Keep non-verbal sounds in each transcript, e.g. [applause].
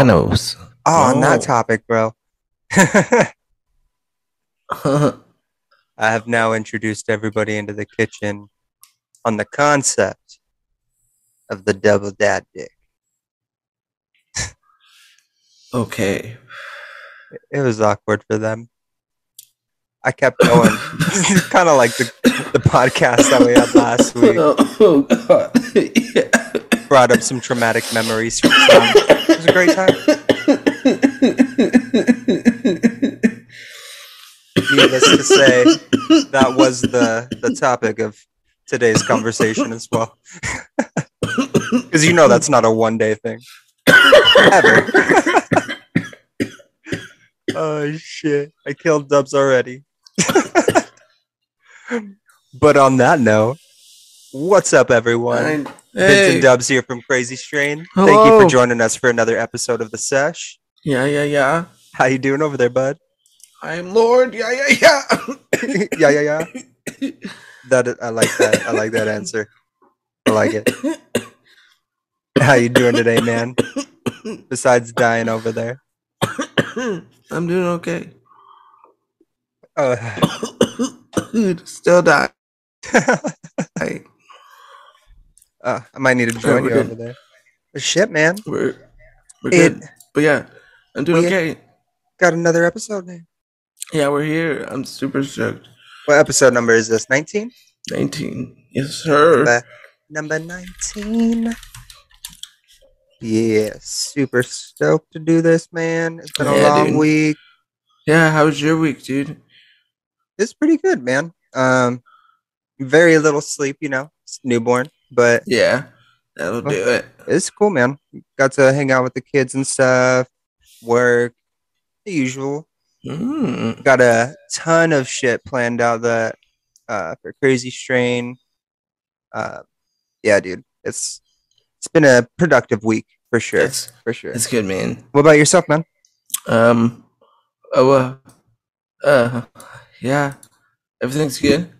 Thanos. Oh, on that Oh. topic, bro. [laughs] [laughs] I have now introduced everybody into the kitchen on the concept of the double dad dick. okay. It was awkward for them. I kept going, [laughs] kind of like the, the podcast that we had last week. Oh, God. yeah. Brought up some traumatic memories from some. It was a great time. Needless to say, that was the the topic of today's conversation as well. [laughs] Because you know that's not a one day thing. Ever. [laughs] oh shit! I killed Dubs already. [laughs] but on that note, what's up, everyone? Fine. Vincent Dubs here from Krazy Strain. Thank you for joining us for another episode of the Sesh. Yeah, yeah, yeah. How you doing over there, bud? I'm Lord. Yeah, yeah, yeah. [coughs] yeah, yeah, yeah. That I like that. I like that answer. I like it. How you doing today, man? Besides dying over there. [coughs] I'm doing okay. Uh, [coughs] Still die. [laughs] Uh, I might need to join we're you good. over there. But shit, man. we're we're It good. But yeah, I'm doing okay. got another episode now. Yeah, we're here. I'm super stoked. What episode number is this? 19? 19. Yes, sir. Number, number 19. Yeah, super stoked to do this, man. It's been a long dude. week. Yeah, how was your week, dude? It's pretty good, man. Um, very little sleep, you know, it's newborn, but Yeah, that'll do it. it's cool, man. Got to hang out with the kids and stuff, work, the usual. Mm. Got a ton of shit planned out that uh for Krazy Strain. Uh, yeah, dude, it's it's been a productive week for sure, That's for sure. it's good, man. What about yourself, man? Um. Oh. Uh. Uh. Yeah. Everything's good.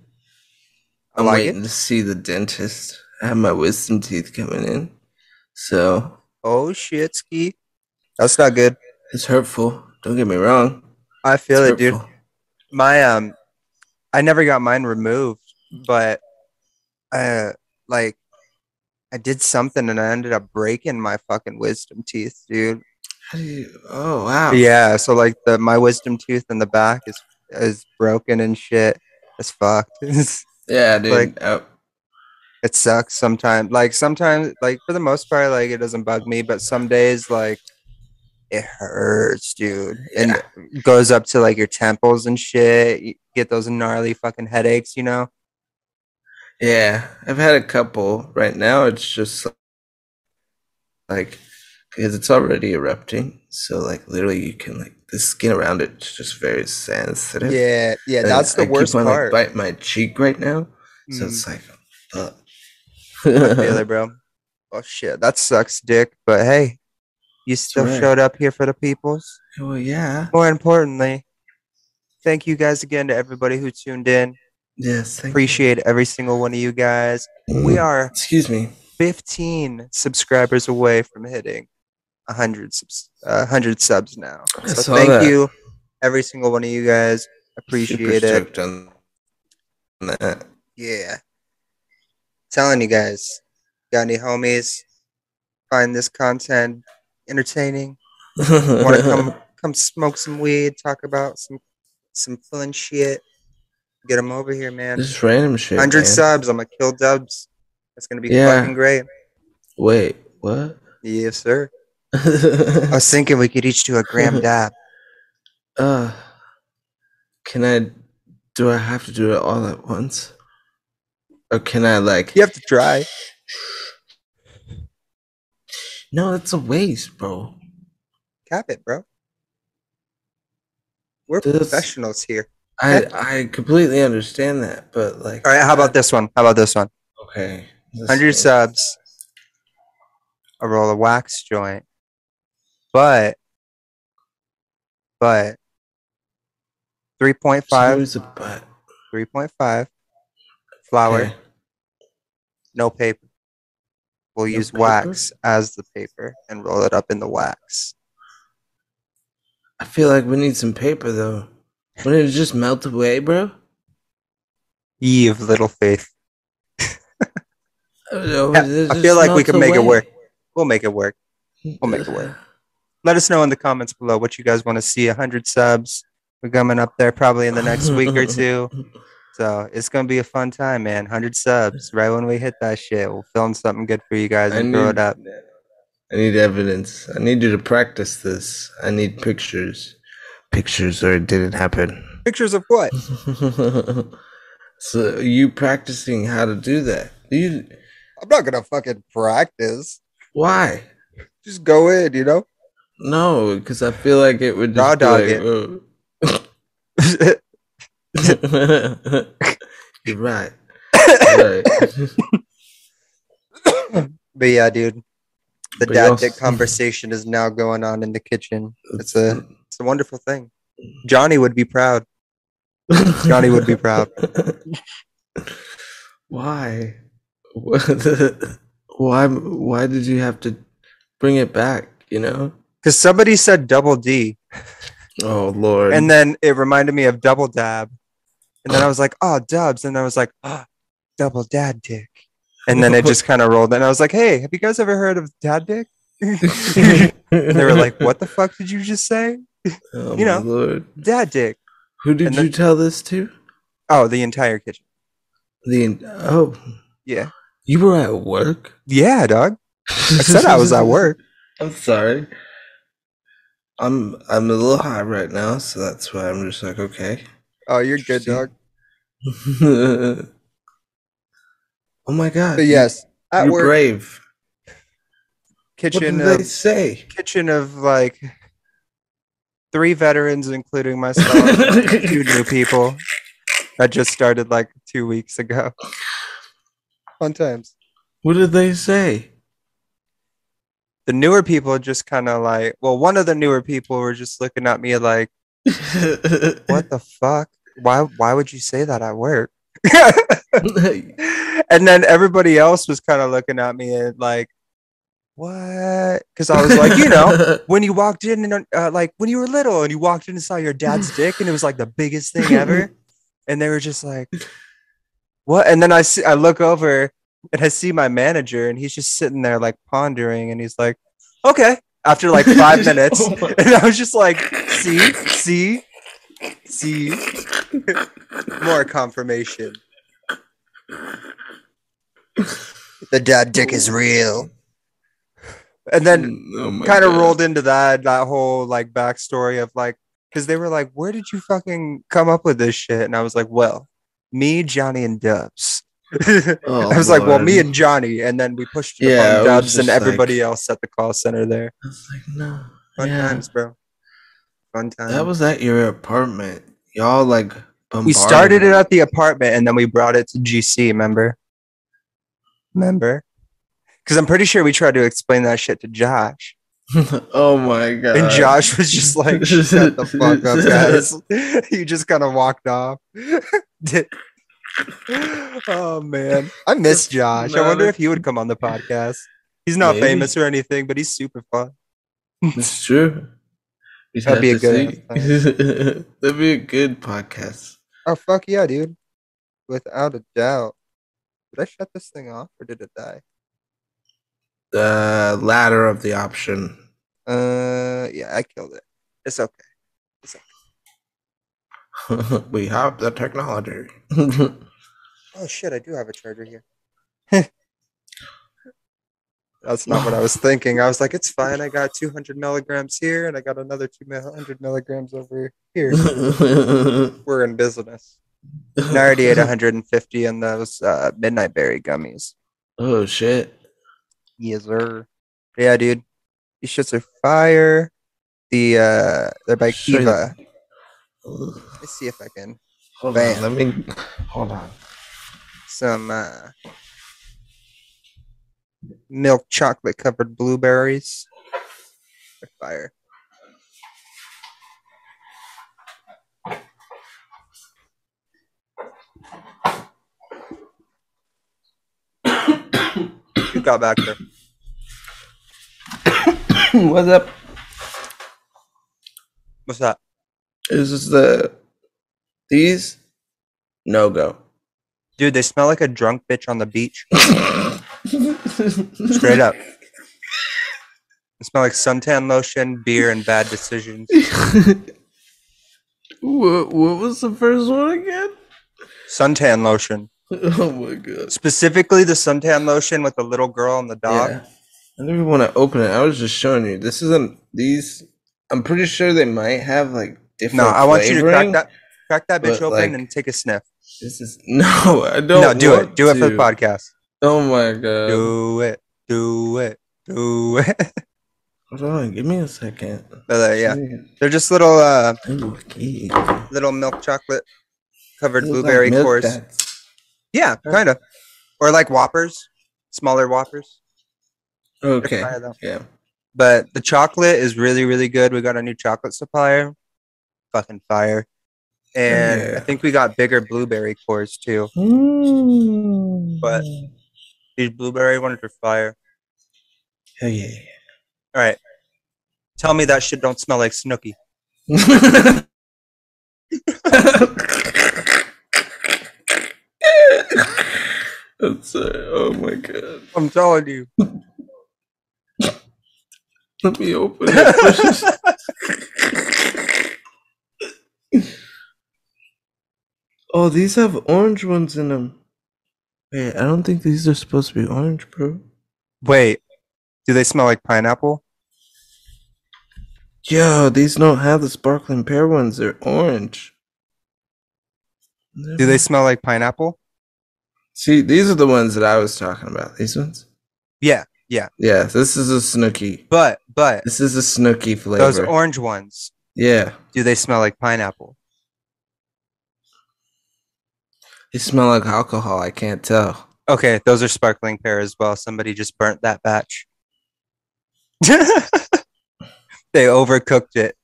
I I'm like waiting to see the dentist. I have my wisdom teeth coming in, so Oh shit, ski. That's not good. it's hurtful. Don't get me wrong. I feel It's it, dude. my um I never got mine removed, but uh like I did something and I ended up breaking my fucking wisdom teeth, dude. How do you? Oh wow. Yeah, so like the my wisdom tooth in the back is is broken and shit. It's fucked. [laughs] Yeah, dude. Like- oh, it sucks sometimes. Like sometimes like for the most part like it doesn't bug me, but some days like it hurts, dude. And it goes up to like your temples and shit. You get those gnarly fucking headaches, you know? yeah. I've had a couple. Right now, it's just like because it's already erupting. So like literally, you can like the skin around it is just very sensitive. Yeah, yeah, And that's the I keep worst on, like, part. bite my cheek right now, so Mm, it's like, fuck. Feel [laughs] bro. Oh shit, that sucks, dick. But hey, you still right. showed up here for the peoples. well, yeah. More importantly, thank you guys again to everybody who tuned in. Yes. thank you. Appreciate every single one of you guys. We Mm, are Excuse me. 15 subscribers away from hitting 100 subs, uh, 100 subs now. I So thank that. you, every single one of you guys. Appreciate Super it. stoked on that. Yeah. Telling you guys, got any homies? Find this content entertaining? Want to [laughs] come come smoke some weed? Talk about some some fun shit? Get them over here, man. Just random shit. Hundred subs. I'm gonna kill Dubs. That's gonna be Yeah. fucking great. Wait, what? Yes, sir. [laughs] I was thinking we could each do a gram [laughs] dab. uh, can I? Do I have to do it all at once, or can I like? You have to try. No, it's a waste, bro. Cap it, bro. We're This- professionals here. I I completely understand that, but like, All right, how about this one? How about this one? okay, 100 subs, a roll of wax joint. But, but, 3.5, Choose a butt. 3.5, flour, Okay. no paper. We'll No use paper? wax as the paper and roll it up in the wax. I feel like we need some paper though. Wouldn't it just melt away, bro? Ye of little faith. Oh, Yeah, I feel like we can make it work. We'll make it work. We'll make it work. Let us know in the comments below what you guys want to see. 100 subs. We're coming up there probably in the next week or [laughs] two. So it's going to be a fun time, man. 100 subs. [laughs] Right when we hit that shit, we'll film something good for you guys I and need, throw it up. I need evidence. I need you to practice this. I need pictures. Pictures or it didn't happen. Pictures of what? [laughs] so you practicing how to do that? You I'm not going to fucking practice. why? Just go in, you know? No, because I feel like it would just be dog like, it. oh. [laughs] You're right. You're right. [coughs] but yeah, dude. The But dad dick conversation is now going on in the kitchen. It's a mm. it's a wonderful thing. Johnny would be proud. Johnny would be proud. [laughs] Why? [laughs] Why? Why did you have to bring it back? You know? Because somebody said double D, Oh Lord! and then it reminded me of double dab, and then I was like, oh, dubs, and I was like, oh, double dad dick, and then it just kind of rolled, and I was like, hey, have you guys ever heard of dad dick? and they were like, what the fuck did you just say? oh, you know. Lord! Dad dick. Who did and you tell this to? Oh, the entire kitchen. The oh, Yeah. you were at work. Yeah, dog. I said I was at work. [laughs] I'm sorry. I'm I'm a little high right now, so that's why I'm just like okay. Oh, you're good, dog. [laughs] oh my god! But yes, at you're work, brave. What kitchen did they of say? kitchen of like three veterans, including myself, [laughs] two new people that just started like two weeks ago. Fun times. What did they say? The newer people just kind of like, well, one of the newer people were just looking at me like, [laughs] "What the fuck? Why? Why would you say that at work?" [laughs] [laughs] and then everybody else was kind of looking at me and like, "What?" Because I was like, you know, [laughs] when you walked in and uh, like when you were little and you walked in and saw your dad's dick and it was like the biggest thing ever and they were just like what and then i see i look over and i see my manager and he's just sitting there like pondering and he's like okay after like five minutes and i was just like see see see more confirmation. The dad dick is real. And then Oh kind of rolled into that that whole like backstory of like because they were like where did you fucking come up with this shit? And i was like well me johnny and dubs. [laughs] Oh, i was like well me and johnny. And then we pushed Yeah, dubs and everybody like- else at the call center there. I was like, no. fun yeah. times bro. Fun times. That was at your apartment. Y'all like we started it at the apartment and then we brought it to gc remember remember because i'm pretty sure we tried to explain that shit to josh [laughs] oh my god. And Josh was just like, shut the fuck up, guys. [laughs] [laughs] he just kind of walked off. Oh, man. I miss Josh. I wonder if he would come on the podcast. He's not Maybe. famous or anything, but he's super fun. It's true. We'd That'd be a good. [laughs] [laughs] That'd be a good podcast. Oh, fuck yeah, dude. Without a doubt. Did I shut this thing off or did it die? The latter of the option. Uh, yeah, I killed it. It's okay. [laughs] we have the technology. Oh, shit, I do have a charger here. That's not what I was [laughs] thinking. I was like, it's fine. I got 200 milligrams here and I got another 200 milligrams over here. [laughs] We're in business. And I already ate 150 in those uh, Midnight Berry gummies. oh shit. Yes, sir. Yeah, dude. These shits are fire. The uh, they're by Kiva. Let's see if I can Hold Bam. on, let me hold on. some uh, milk chocolate covered blueberries. They're fire. Who got back there? [coughs] What's up? What's that? This is the these no go. Dude, they smell like a drunk bitch on the beach. [laughs] [laughs] Straight up. It smell like suntan lotion, beer, and bad decisions. [laughs] what, what was the first one again? Suntan lotion. [laughs] Oh my god. Specifically the suntan lotion with the little girl and the dog. Yeah. I didn't even want to open it. I was just showing you. This isn't these. I'm pretty sure they might have like different. No, I want you to crack that crack that bitch open like, and take a sniff. This is no. I don't. No, do it. Do it for the podcast. Oh my god. Do it. Do it. Do it. Hold on. Give me a second. But, uh, yeah. They're just little uh Ooh, little milk chocolate covered Feels like blueberry cores. duds. Yeah, kind of. Or like Whoppers, smaller Whoppers. Okay. Yeah. But the chocolate is really, really good. We got a new chocolate supplier. Fucking fire. And Yeah. I think we got bigger blueberry cores too. But- These blueberry ones are fire. Hell yeah. All right. Tell me that shit don't smell like Snooki. That's uh, oh my god. I'm telling you. Let me open it. [laughs] oh, these have orange ones in them. Wait, I don't think these are supposed to be orange, bro. Wait. Do they smell like pineapple? Yo, these don't have the sparkling pear ones. They're orange. Do they smell like pineapple? See, these are the ones that I was talking about. These ones? Yeah, yeah. Yeah, this is a Snooki. But but This is a Snooki flavor. those orange ones, yeah, do they smell like pineapple? They smell like alcohol. I can't tell. Okay, those are sparkling pear as well. Somebody just burnt that batch. [laughs] they overcooked it.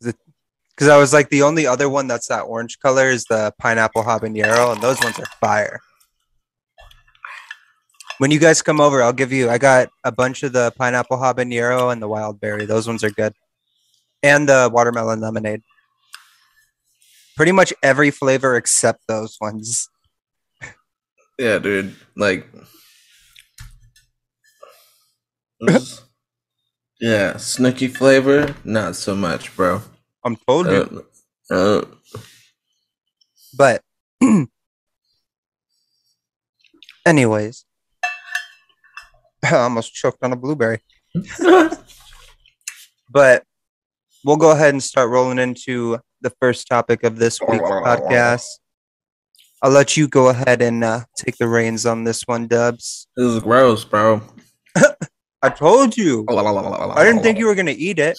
Because I was like, the only other one that's that orange color is the pineapple habanero, and those ones are fire. When you guys come over, I'll give you. I got a bunch of the pineapple habanero and the wild berry. Those ones are good, and the watermelon lemonade. Pretty much every flavor except those ones. Yeah, dude. Like, this- [laughs] yeah, Snooki flavor, not so much, bro. I'm told you. Uh, uh, But [clears throat] anyways, [laughs] I almost choked on a blueberry. [laughs] But we'll go ahead and start rolling into the first topic of this week's podcast. I'll let you go ahead and uh, take the reins on this one, Dubs. this is gross, bro. [laughs] I told you. I didn't think you were gonna eat it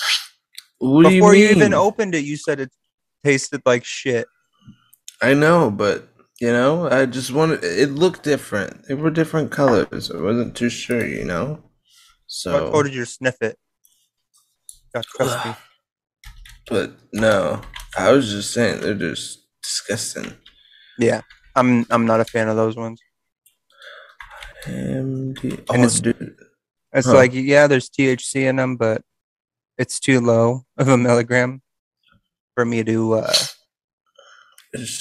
What do you before you, even opened it. You said it tasted like shit. I know, but you know, I just wanted. It looked different. They were different colors. I wasn't too sure, you know. So So, told you sniff it. Got trust me. [sighs] but no, I was just saying they're just disgusting. Yeah, I'm. I'm not a fan of those ones. MD. And Oh, it's- dude. It's Huh. like yeah, there's THC in them, but it's too low of a milligram for me to uh,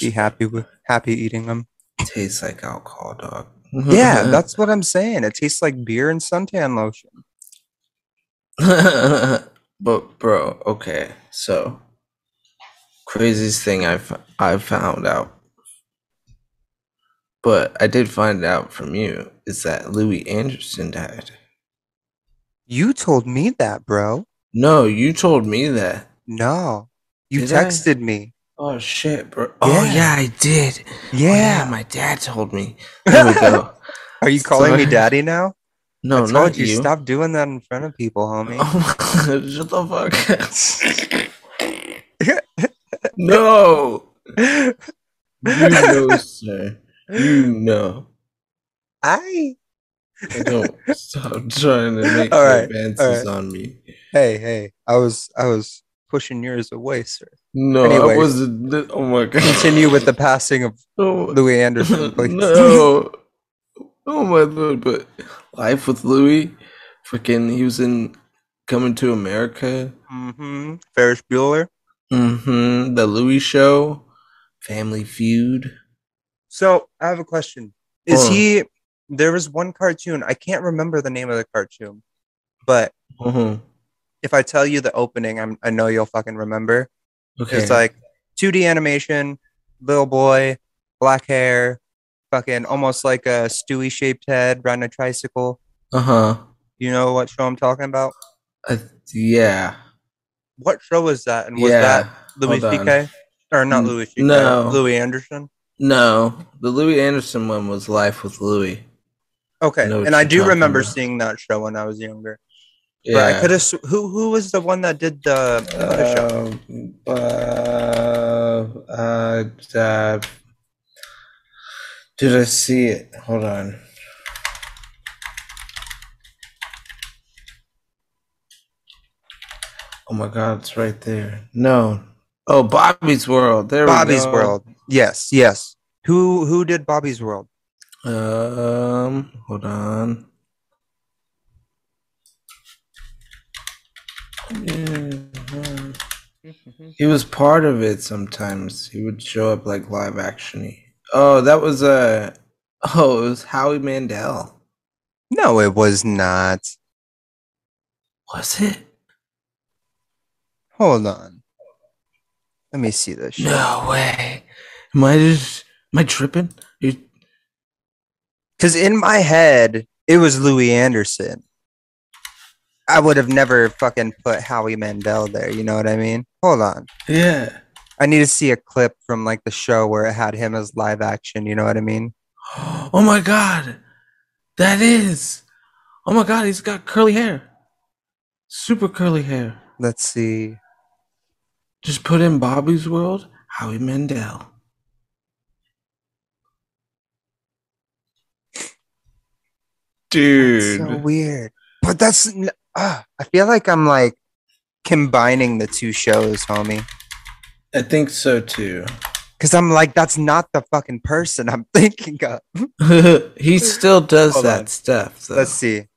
Be happy with happy eating them. tastes like alcohol, dog. [laughs] Yeah, that's what I'm saying. It tastes like beer and suntan lotion. [laughs] but bro, okay, so craziest thing I've I found out, but I did find out from you is that Louie Anderson died. You told me that, bro. No, you told me that. No, you Did I? texted me. Oh shit, bro. Oh Yeah. yeah, I did. Oh, Yeah. my dad told me. [laughs] There we go. Are you calling me [laughs] daddy now? No, I not you, you. stop doing that in front of people, homie. Oh my god, shut the fuck up. [laughs] no. You know, sir. You know. I I don't stop trying to make All right, advances all on me. hey hey, I was I was pushing yours away, sir. No, I Anyways. wasn't. Oh my god. Continue with the passing of [laughs] Oh, Louie Anderson, please. no. Oh my lord! But Life with Louie, freaking, he was in Coming to America. Mm-hmm. Ferris Bueller. Mm-hmm. The Louie Show, Family Feud. So I have a question. Is Huh. he? There was one cartoon. I can't remember the name of the cartoon, but Mm-hmm. if I tell you the opening, I'm, I know you'll fucking remember. Okay. It's like 2D animation, little boy, black hair, fucking almost like a Stewie shaped head, riding a tricycle. uh huh. You know what show I'm talking about? Uh, yeah. What show was that? And was yeah. that Louis C.K. or not Louis C.K. no. Louie Anderson. No, the Louie Anderson one was Life with Louie. Okay, what and I do remember about. seeing that show when I was younger. Yeah. I could have. Who who was the one that did the? Um, uh, uh, uh, did I see it? Hold on. Oh my God, it's right there. No. Oh, Bobby's World. There Bobby's. World. Yes, yes. Who who did Bobby's World? Um, hold on. Yeah. He was part of it sometimes. He would show up like live actiony. Oh, that was uh [laughs] oh, it was Howie Mandel. No, it was not. Was it? Hold on. Let me see this. Shit. No way. Am I just am I tripping? You Because in my head, it was Louie Anderson. I would have never fucking put Howie Mandel there. You know what I mean? Hold on. Yeah. I need to see a clip from like the show where it had him as live action. You know what I mean? [gasps] Oh my god. That is. Oh my god, he's got curly hair. Super curly hair. Let's see. Just put in Bobby's World, Howie Mandel. Dude. So weird. But that's. Uh, [sighs] I feel like I'm like combining the two shows, homie. I think so too. Because I'm like, that's not the fucking person I'm [laughs] thinking of. [laughs] he [laughs] still does Hold that on. stuff. Though. Let's see.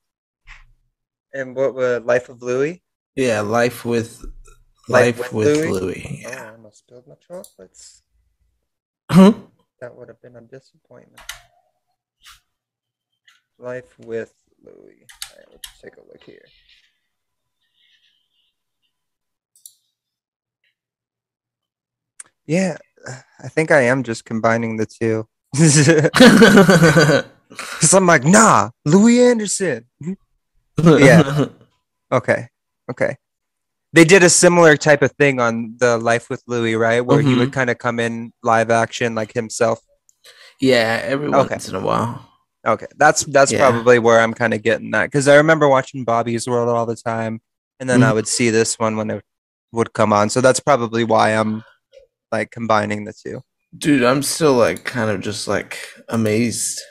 And what was Life of Louie? Yeah, life with Life life, with with, Louie? Louie. Yeah. Oh, I almost spilled my chocolates. That would have been a disappointment. Life with Louie. All right, let's take a look here. Yeah, I think I am just combining the two. [laughs] [laughs] Because I'm like, nah, Louie Anderson. Yeah. Okay, okay. They did a similar type of thing on the Life with Louie, right? Where he would mm-hmm. kind of come in live action like himself. yeah, every Okay. once in a while. Okay, that's that's Yeah. probably where I'm kind of getting that because I remember watching Bobby's World all the time, and then I Mhm. would see this one when it would come on. So that's probably why I'm like combining the two. Dude, I'm still like kind of just like amazed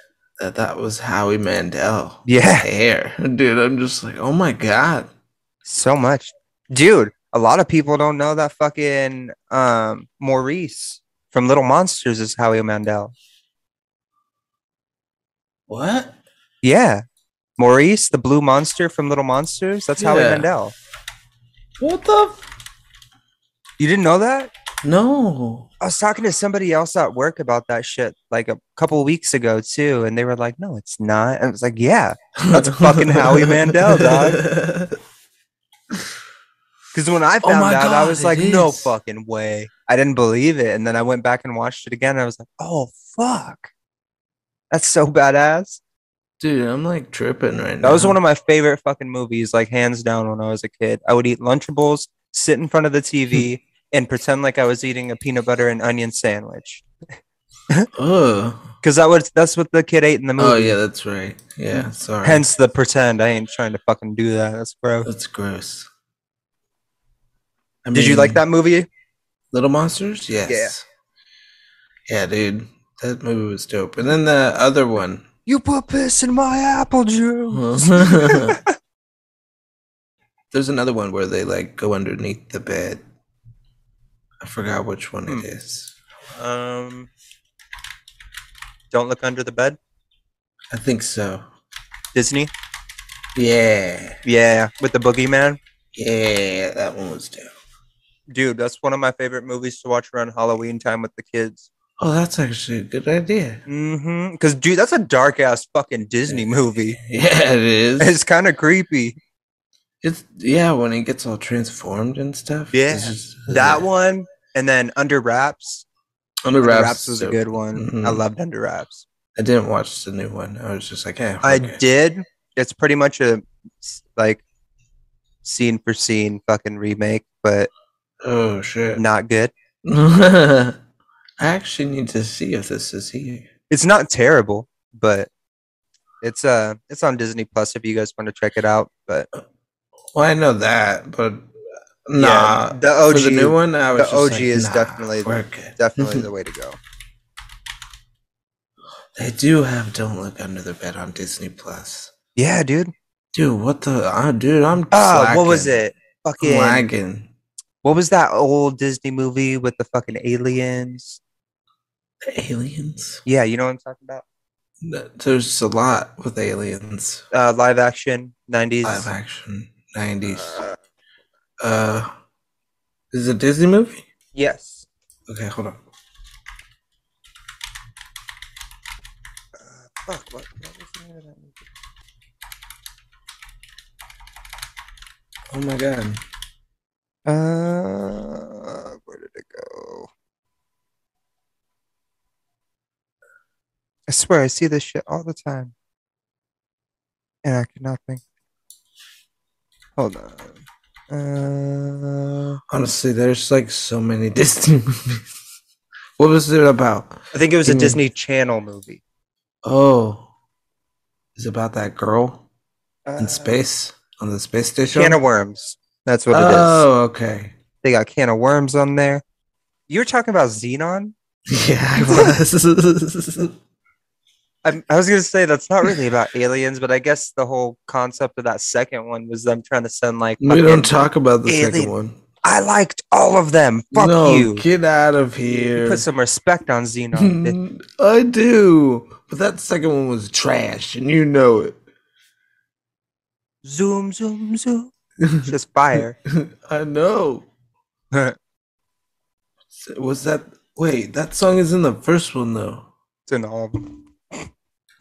that that was Howie Mandel. Yeah. Hair. [laughs] Dude, I'm just like, oh my god. So much, dude. A lot of people don't know that fucking um Maurice from Little Monsters is Howie Mandel. What? Yeah, Maurice, the blue monster from Little Monsters. That's Howie Yeah. Mandel. What the? F- You didn't know that? no. I was talking to somebody else at work about that shit like a couple weeks ago too, and they were like, "No, it's not." And I was like, "Yeah," That's [laughs] fucking Howie Mandel, dog. [laughs] because when I Oh found my out, I God, was it like, "No is. fucking way!" I didn't believe it, and then I went back and watched it again. And I was like, "Oh fuck, that's so badass." Dude, I'm like tripping right now. That was one of my favorite fucking movies, like hands down. When I was a kid, I would eat Lunchables, sit in front of the TV, [laughs] and pretend like I was eating a peanut butter and onion sandwich. [laughs] Ugh. Because that was that's what the kid ate in the oh, movie. Oh yeah, that's right. Yeah, sorry. Hence the pretend. I ain't trying to fucking do that. That's gross. that's gross. I Did you like that movie? Little Monsters? Yes. Yeah, dude. That movie was dope. And then the other one. You put piss in my apple juice. [laughs] There's another one where they like go underneath the bed. I forgot which one Hmm. it is. um, don't look under the bed. I think so. Disney. Yeah. Yeah, with the Boogeyman. Yeah, that one was dope. Dude, that's one of my favorite movies to watch around Halloween time with the kids. Oh, that's actually a good idea. Mm-hmm. Because, dude, that's a dark ass fucking Disney movie. [laughs] Yeah, it is. It's kind of creepy. It's yeah, when he gets all transformed and stuff. Yeah, just- That yeah. one, and then Under Wraps. Under Under Wraps, Wraps was a good one. Mhm. I loved Under Wraps. I didn't watch the new one. I was just like, yeah, I okay. did. It's pretty much a like scene for scene fucking remake, but Oh shit. not good. [laughs] I actually need to see if this is here. It's not terrible, but it's uh it's on Disney Plus if you guys want to check it out. But Well, I know that, but nah. the OG the new one, I was the OG like, is nah, definitely [laughs] definitely the way to go. [laughs] They do have "Don't Look Under the Bed" on Disney Plus. Yeah, dude. Dude, what the? Uh, dude, I'm. Ah, what was it? Fucking lagging. what was that old Disney movie with the fucking aliens? Aliens. Yeah, you know what I'm talking about? There's a lot with aliens. Uh, live action, 90s. Live action, nineties. Uh, Uh, is it a Disney movie? yes. Okay, hold on. Fuck, what, what was the name of that movie? Oh my god. Uh, where did it go? I swear I see this shit all the time. And I cannot think. Hold on. Uh, Honestly, there's like so many [laughs] Disney movies. what was it about? I think it was a Give Disney Channel movie. Oh, it's about that girl in Uh, space on the space station. Can of Worms. That's what it is. oh, okay. They got Can of Worms on there. You were talking about Zenon? [laughs] Yeah, I was. [laughs] I, I was gonna say that's not really about aliens, but I guess the whole concept of that second one was them trying to send like. we don't talk about the alien- second one. I liked all of them. Fuck no, you. get out of You here. Put some respect on Zenon. [laughs] I do, but that second one was trash, and you know it. zoom, zoom, zoom. Just fire. [laughs] I know. [laughs] Was that? Wait, that song is in the first one though. It's in all of them.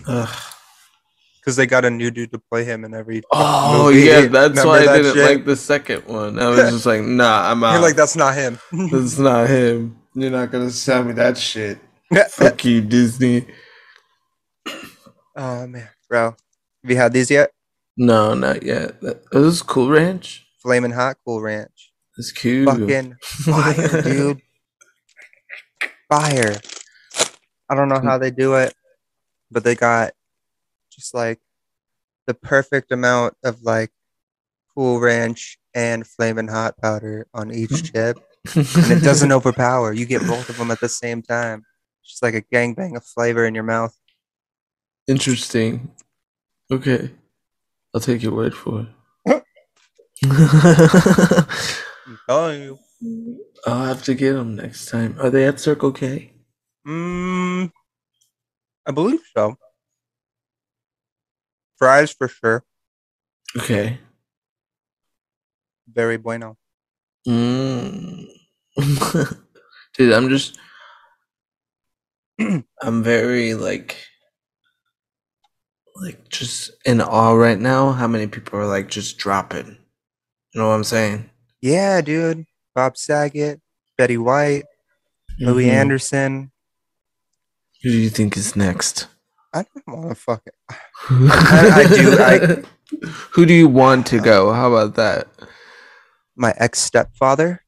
Because they got a new dude to play him in every. Oh movie. yeah, that's Remember why I that didn't shit? like the second one. I was just like, nah, I'm out. You're like that's not him. [laughs] That's not him. You're not gonna sell me that shit. Fuck you, Disney. oh man, bro, have you had these yet? No, not yet. That, oh, this is Cool Ranch. Flaming Hot Cool Ranch. It's cute. Fucking fire, dude. [laughs] Fire. I don't know how they do it, but they got just like the perfect amount of like Cool Ranch and flaming Hot powder on each chip, and it doesn't [laughs] overpower. You get both of them at the same time. It's just like a gangbang of flavor in your mouth. Interesting. Okay, I'll take your word for it. [laughs] I'm telling you. I'll have to get them next time. Are they at Circle K? Mm, I believe so. Fries for sure. Okay. Very bueno. Mm. [laughs] Dude, I'm just [clears throat] I'm very like like just in awe right now how many people are like just dropping. You know what I'm saying? Yeah, dude. Bob Saget, Betty White, Louie Mhm. Anderson. Who do you think is next? I don't want to fuck it. [laughs] I do, I- Who do you want to go? How about that? My ex stepfather.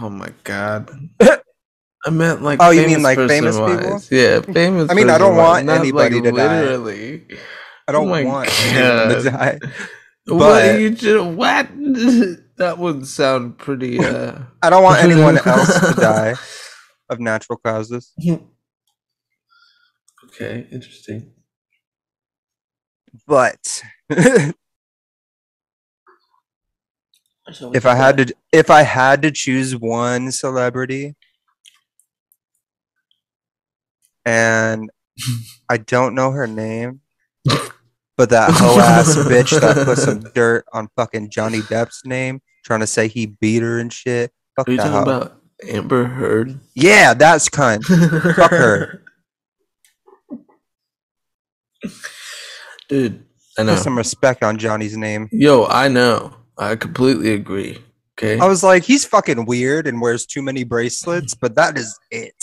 Oh my god. [coughs] I meant like Oh, you mean, like, famous person-wise. Yeah, famous. I mean, I don't want not, anybody to die. literally. I don't Oh want anyone to God. die. [laughs] what But- you just what? [laughs] that would sound pretty. uh I don't want anyone else to die of natural causes. Okay, interesting. But if I had to, if I had to choose one celebrity, and [laughs] I don't know her name, But that hoe ass [laughs] bitch that put some dirt on fucking Johnny Depp's name, trying to say he beat her and shit. Fuck Are you talking hoe. about Amber Heard? Yeah, that's kind. Fuck her. [laughs] Dude, I know. Put some respect on Johnny's name. Yo, I know. I completely agree. Okay. I was like, he's fucking weird and wears too many bracelets, but that is it.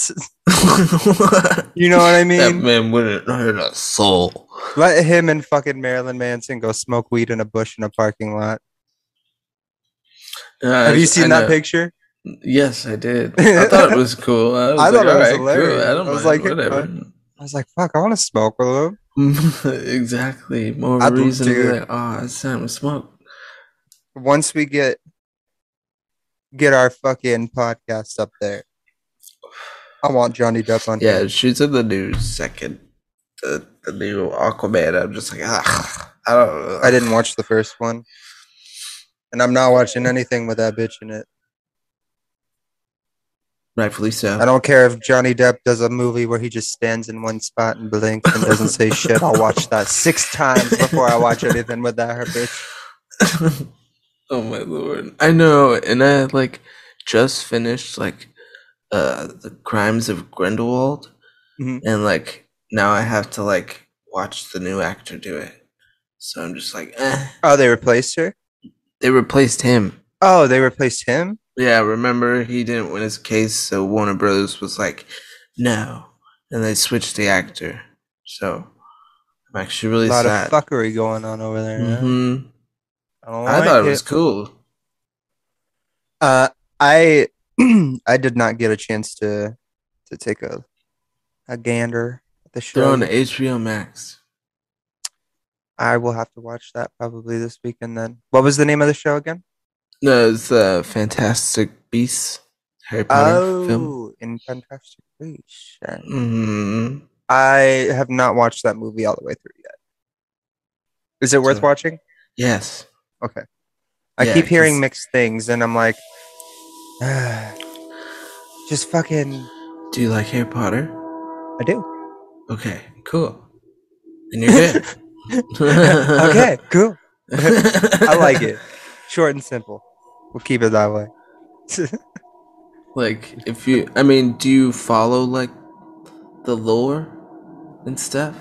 [laughs] you know what I mean? that man wouldn't hurt a soul. Let him and fucking Marilyn Manson go smoke weed in a bush in a parking lot. Uh, Have you seen that picture? Yes, I did. I thought it was cool. I, [laughs] was I like, thought it was "Alright, cool. hilarious. I don't I was like, whatever. I was like, fuck, I want to smoke with him. [laughs] exactly. More of I'd a reason to be like, oh, it's time to smoke. Once we get get our fucking podcast up there, I want Johnny Depp on. Yeah, she's in the new second, the, the new Aquaman. I'm just like, ah, I don't know. I didn't watch the first one, and I'm not watching anything with that bitch in it. Rightfully so. I don't care if Johnny Depp does a movie where he just stands in one spot and blinks and doesn't say [laughs] shit. I'll watch that six times before I watch anything with that her bitch. [laughs] oh my lord. I know, and I like just finished like uh the Crimes of Grindelwald, Mhm. and like now I have to like watch the new actor do it. So I'm just like, eh. Oh, they replaced her. They replaced him. Oh, they replaced him. Yeah, remember he didn't win his case, so Warner Brothers was like, no, and they switched the actor. So I'm actually really a lot sad. of fuckery going on over there. yeah. hmm I don't I like thought it it. was cool. Uh, I [clears throat] I did not get a chance to to take a a gander at the show. They're on HBO Max. I will have to watch that probably this weekend. Then, what was the name of the show again? No, it's the Fantastic Beasts Harry Potter film. Oh, in Fantastic Beasts. Yeah. hmm I have not watched that movie all the way through yet. Is it worth So- watching? Yes. Okay. I Yeah, keep hearing mixed things, and I'm like, [sighs] just fucking. Do you like Harry Potter? I do. Okay, cool. And you're good. [laughs] okay, cool. [laughs] I like it. [laughs] Short and simple. We'll keep it that way. [laughs] Like, if you, I mean, do you follow like the lore and stuff?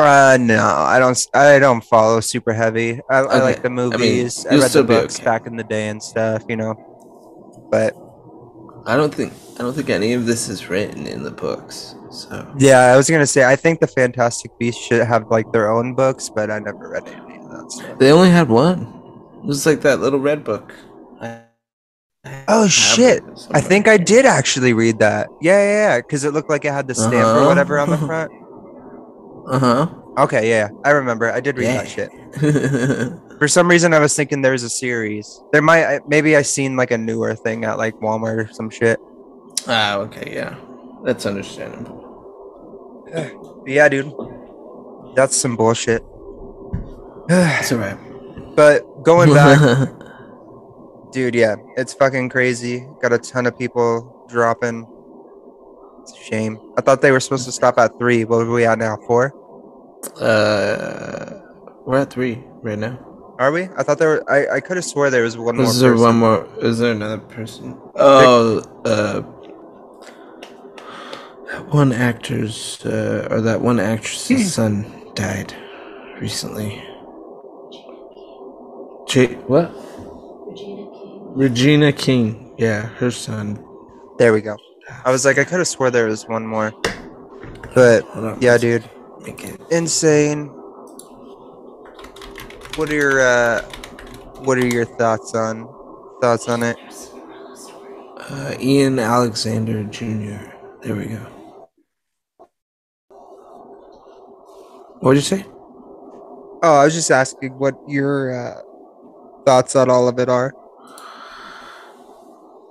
Uh, no, I don't. I don't follow super heavy. I, I like the I mean, movies. I, read the books okay. back in the day and stuff, you know. But I don't think, I don't think any of this is written in the books. So yeah, I was gonna say I think the Fantastic Beasts should have like their own books, but I never read any of that stuff. they only had one. It was like that little red book. I- Oh, shit. I think I did actually read that. Yeah, yeah, yeah, because it looked like it had the stamp or Uh-huh. whatever on the [laughs] front. Uh huh. Okay, yeah, I remember. I did read that shit. [laughs] For some reason, I was thinking there was a series. There might, maybe I seen like a newer thing at like Walmart or some shit. ah, okay, yeah, that's understandable. [sighs] Yeah, dude, that's some bullshit. [sighs] It's alright. But going [laughs] back, dude, yeah, it's fucking crazy. Got a ton of people dropping. It's a shame. I thought they were supposed to stop at three. What are we at now? Four? uh, we're at three right now. Are we? I thought there were. I, I could have swore there was one more. Is there person. one more? Is there another person? Oh, uh, that one actor's uh, or that one actress's [laughs] son died recently. J- what? Regina King. Regina King. Yeah, her son. There we go. I was like, I could have swore there was one more. But yeah, dude, insane. What are your uh, what are your thoughts on thoughts on it? Uh, Ian Alexander Jr. There we go. What did you say? Oh, I was just asking what your uh, thoughts on all of it are.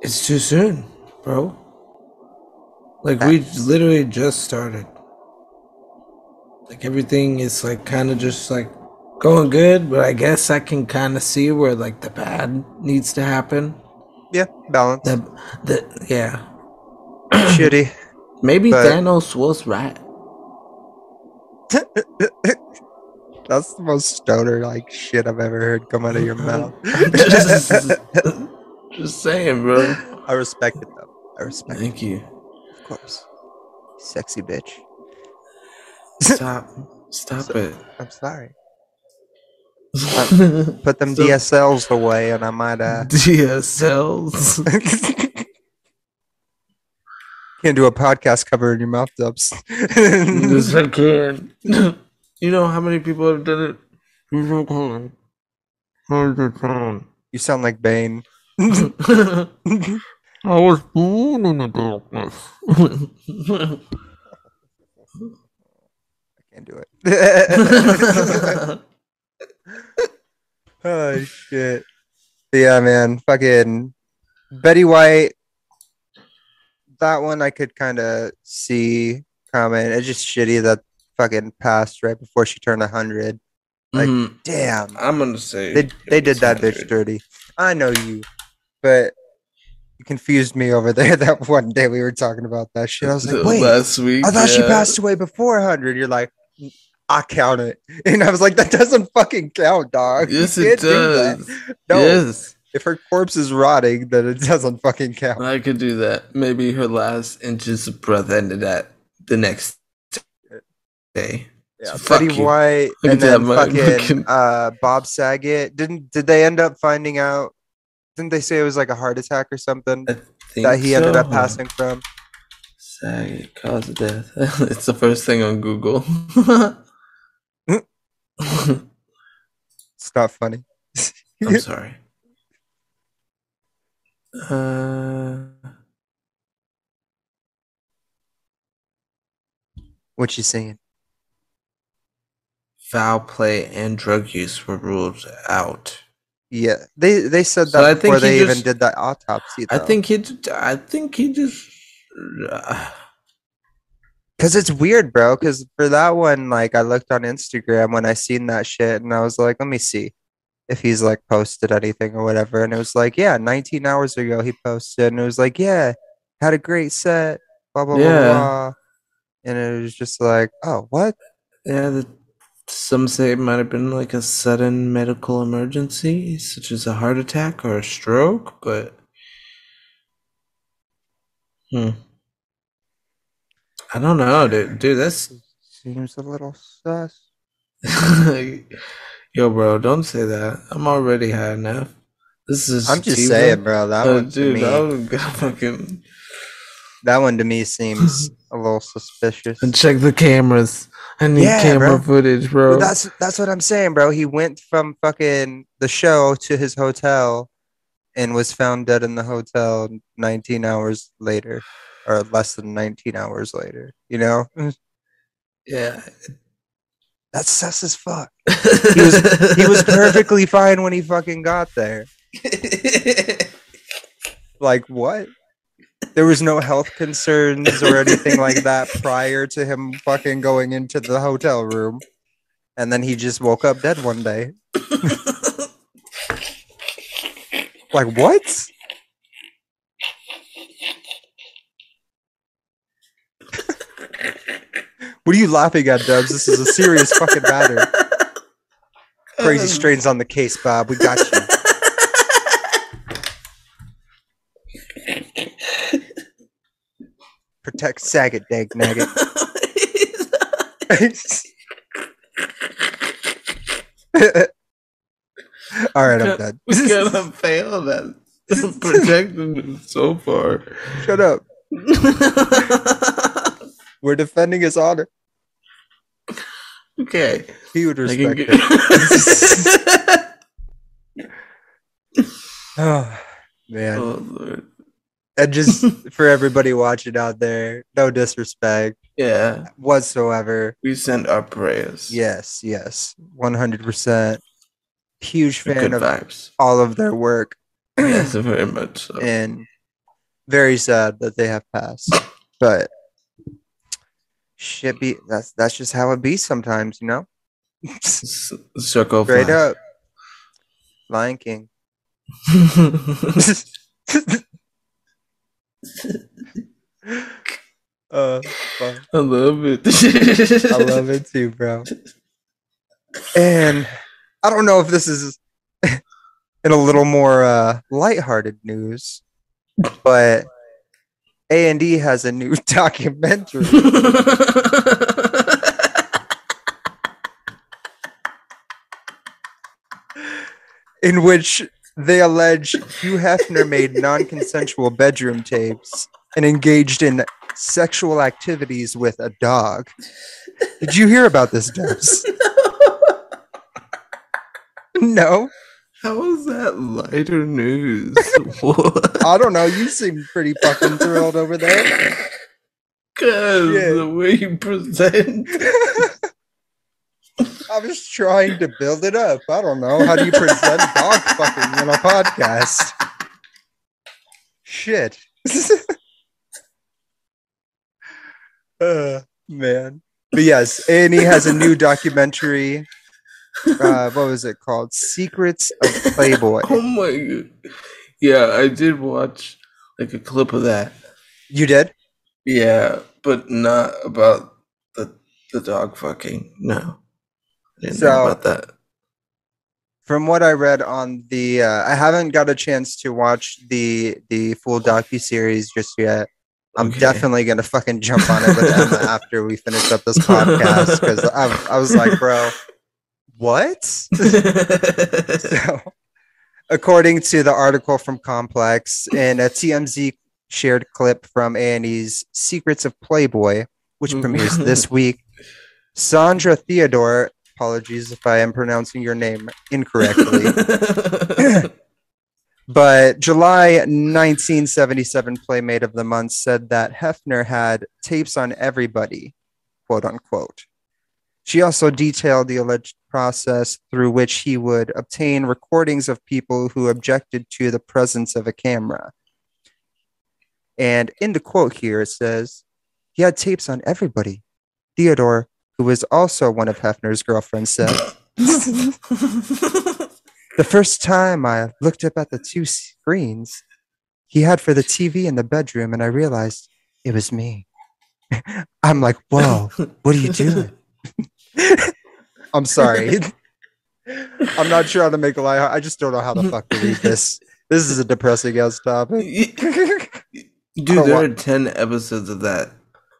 It's too soon, bro. Like we literally just started. Like everything is like kind of just like going good, but I guess I can kind of see where like the bad needs to happen. Yeah, balance. The the yeah. Shitty. [clears throat] Maybe But- Thanos was right. [laughs] That's the most stoner like shit I've ever heard come out of your mouth. just, [laughs] [laughs] just saying, bro. I respect it though. I respect it, Thank you. of course. Sexy bitch. Stop. Stop it. I'm sorry. [laughs] Put them Stop. DSLs away, and I might uh DSLs. can't do a podcast cover in your mouth dubs. yes, I can. You know how many people have done it? Yes, I can. Hundred pound. you sound like Bane. [laughs] I was born in the darkness. I can't do it. [laughs] oh shit. Yeah, man. Fucking Betty White. That one I could kind of see coming. It's just shitty that fucking passed right before she turned hundred. Like, Mhm. Damn. I'm gonna say They they did was that bitch 100. dirty. I know you, but you confused me over [laughs] there that one day we were talking about that shit. I was like, [laughs] wait, last week. I thought she passed away before 100. You're like, I count it. [laughs] And I was like, that doesn't fucking count, dog. Yes, it can't do does. No, Yes, if her corpse is rotting, then it doesn't fucking count. I could do that. Maybe her last inches of breath ended at the next day. Yeah, So you. White Look and at that, then fucking uh, Bob Saget. Didn't did they end up finding out? Didn't they say it was like a heart attack or something that he ended up passing from? Saget cause of death. [laughs] it's the first thing on Google. It's not funny. [laughs] I'm [laughs] sorry. Uh, What you saying? Foul play and drug use were ruled out. Yeah, they they said So I think before they even did that autopsy. I think he. I think he just. uh, [sighs] Cause it's weird, bro. Cause for that one, like I looked on Instagram when I seen that shit, and I was like, let me see if he's like posted anything or whatever. And it was like, yeah, 19 hours ago he posted, and it was like, yeah, had a great set, blah blah Yeah. blah blah. And it was just like, oh, what? yeah, the, some say it might have been like a sudden medical emergency, such as a heart attack or a stroke, but. Hmm. I don't know, dude. Dude, that's. Seems a little sus. [laughs] Yo, bro, don't say that. I'm already high enough. This is. I'm just saying, bro. That Uh, one, to dude, me, I'm gonna [laughs] fucking that one to me seems [laughs] a little suspicious. and check the cameras. I need Yeah, camera bro. footage, bro. Well, that's that's what I'm saying, bro. He went from fucking the show to his hotel and was found dead in the hotel 19 hours later or less than 19 hours later. You know? yeah. That's sus as fuck. He was he was perfectly fine when he fucking got there. [laughs] Like what? There was no health concerns or anything like that prior to him fucking going into the hotel room. And then he just woke up dead one day. [laughs] Like what? what are you laughing at, Dubs? This is a serious fucking matter. Krazy [laughs] Strain's on the case, Bob. We got you. Protect Saget, Dag Nugget. [laughs] [laughs] All right, I'm done. We're gonna fail that. Protecting him so far. Shut up. [laughs] We're defending his honor. okay. He would I can respect get- it. Oh, ah, man. oh, Lord. And just [laughs] for everybody watching out there, no disrespect Yeah, whatsoever. we send our prayers. Yes, yes. 100%. Huge fan of vibes. all of their work. [clears throat] Yes, very much so. and very sad that they have passed. But shit be that's that's just how it be sometimes, you know? Circle Straight up. Lion King. [laughs] [laughs] [laughs] uh. I love it. I love it too, bro. And I don't know if this is [laughs] in a little more uh, lighthearted news, but A&E has a new [laughs] documentary. in which they allege Hugh Hefner made non-consensual bedroom tapes and engaged in sexual activities with a dog. Did you hear about this, Dubs? [laughs] no. How is that lighter news? [laughs] I don't know. You seem pretty fucking thrilled over there. [laughs] Cause Shit. the way you present. I was trying to build it up. I don't know. How do you present [laughs] dog fucking in a podcast? Shit. [laughs] uh, man. But yes, A&E has a new documentary. Uh, what was it called? Secrets of Playboy. [laughs] Oh my god. Yeah, I did watch like a clip of that. You did? Yeah, but not about the the dog fucking. No. So- about that. From what I read on the, uh, I haven't got a chance to watch the the full docu series just yet. I'm Okay. definitely gonna fucking jump on it with [laughs] Emma after we finish up this podcast because I, I was like, bro, what? [laughs] so, according to the article from Complex and a TMZ shared clip from A&E's Secrets of Playboy, which premieres this [laughs] week, Sondra Theodore, apologies if I am pronouncing your name incorrectly, [laughs] but July 1977 Playmate of the Month said that Hefner had tapes on everybody, quote unquote. She also detailed the alleged process through which he would obtain recordings of people who objected to the presence of a camera. And in the quote here, it says, he had tapes on everybody. Theodore, who was also one of Hefner's girlfriends, said, [laughs] The first time I looked up at the two screens he had for the TV in the bedroom, and I realized it was me. [laughs] I'm like, whoa, what are you doing? [laughs] I'm sorry. I'm not trying to make a lie. I just don't know how the fuck to read this. This is a depressing ass topic. Dude, there what? are ten episodes of that.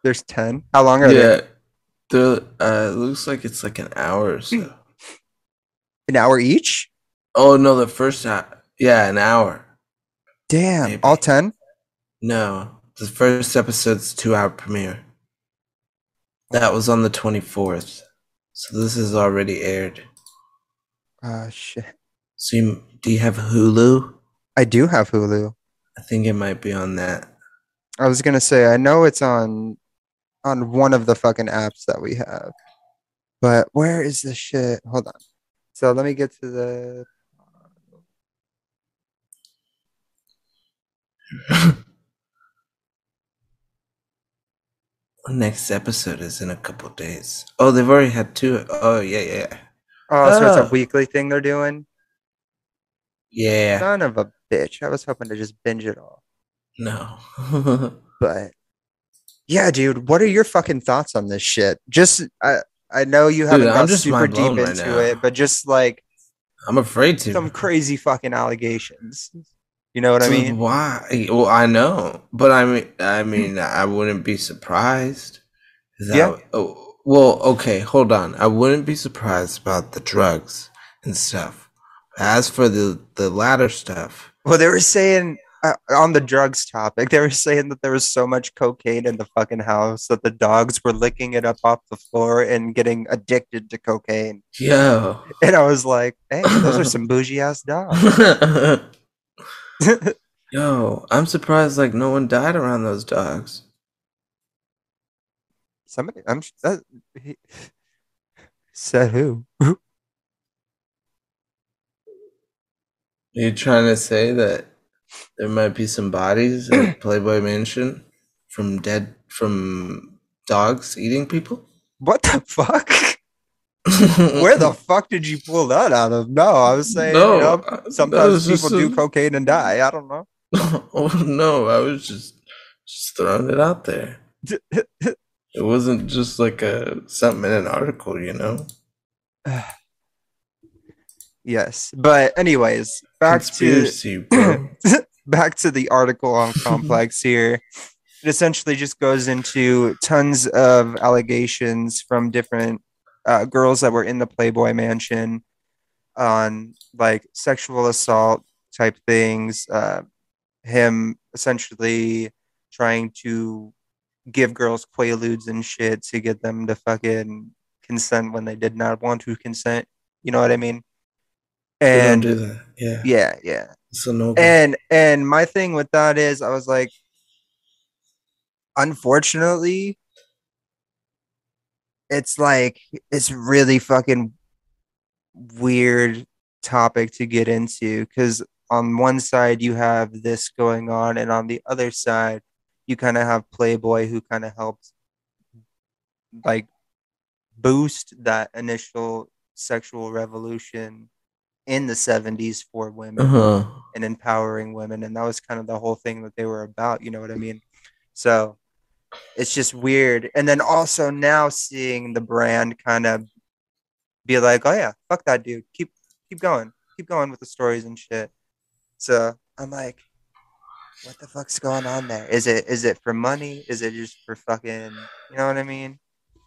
There's 10. How long are they? The uh, it looks like it's like an hour or so. [laughs] An hour each? Oh no, the first hour. Yeah, an hour. Damn. Maybe. All 10? No, the first episode's two hour premiere. That was on the twenty fourth, so this is already aired. Oh, shit. So you, do you have Hulu? I do have Hulu. I think it might be on that. I was gonna say I know it's on on one of the fucking apps that we have. But where is this shit? Hold on. So let me get to the [laughs] Next episode is in a couple days. Oh, they've already had two. Oh yeah, yeah, Oh, so it's Oh. a weekly thing they're doing? yeah. Son of a bitch. I was hoping to just binge it all. No. [laughs] But yeah, dude, what are your fucking thoughts on this shit? Just I I know you haven't got just super deep right into now. it, but just like I'm afraid to. some crazy fucking allegations. You know what I mean? Why? Well, I know, but I mean, I mean, I wouldn't be surprised. I- Yeah. oh, well, okay, hold on. I wouldn't be surprised about the drugs and stuff. As for the the latter stuff, Well, they were saying uh, on the drugs topic, they were saying that there was so much cocaine in the fucking house that the dogs were licking it up off the floor and getting addicted to cocaine. Yeah. And I was like, hey, those are [laughs] some bougie ass dogs. [laughs] [laughs] yo, I'm surprised like no one died around those dogs. Somebody, I'm that, he, said who? Are you trying to say that there might be some bodies at [clears throat] Playboy Mansion from dead from dogs eating people? What the fuck? [laughs] Where the fuck did you pull that out of? No, I was saying, no, you know, sometimes people do a- cocaine and die. I don't know. [laughs] oh no, I was just just throwing it out there. [laughs] It wasn't just like a something in an article, you know. [sighs] [sighs] [sighs] Yes, but anyways, back Conspiracy, [clears throat] to back to the article on [laughs] Complex here. It essentially just goes into tons of allegations from different uh, girls that were in the Playboy Mansion on like sexual assault type things. Uh, him essentially trying to give girls quaaludes and shit to get them to fucking consent when they did not want to consent. You know what I mean? And do that. Yeah. yeah, yeah. A no. And and my thing with that is I was like unfortunately it's like it's really fucking weird topic to get into cuz on one side you have this going on and on the other side you kind of have Playboy who kind of helped like boost that initial sexual revolution in the 70s for women Uh huh. and empowering women and that was kind of the whole thing that they were about you know what i mean? So it's just weird. And then also now seeing the brand kind of be like oh yeah fuck that dude. Keep keep going. Keep going with the stories and shit. So i'm like what the fuck's going on there? Is it is it for money? Is it just for fucking you know what i mean?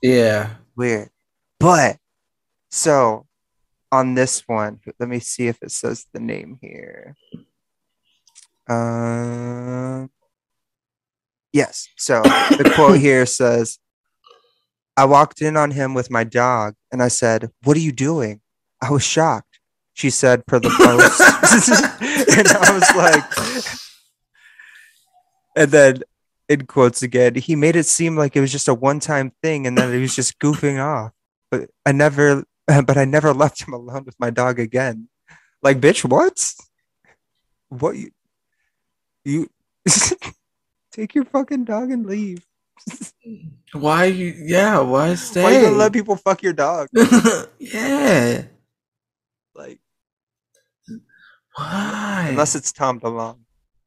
Yeah. weird. But so on this one, let me see if it says the name here. Uh, yes. So the [coughs] quote here says, I walked in on him with my dog and I said, What are you doing? I was shocked. She said, per the post. [laughs] and I was like, and then in quotes again, he made it seem like it was just a one time thing and that he was just goofing off. But I never, [laughs] but I never left him alone with my dog again. Like, bitch, what? What you, you [laughs] take your fucking dog and leave. [laughs] Why you? Yeah. Why stay? Why you gonna let people fuck your dog? yeah. Like, Why? unless it's Tom DeLonge,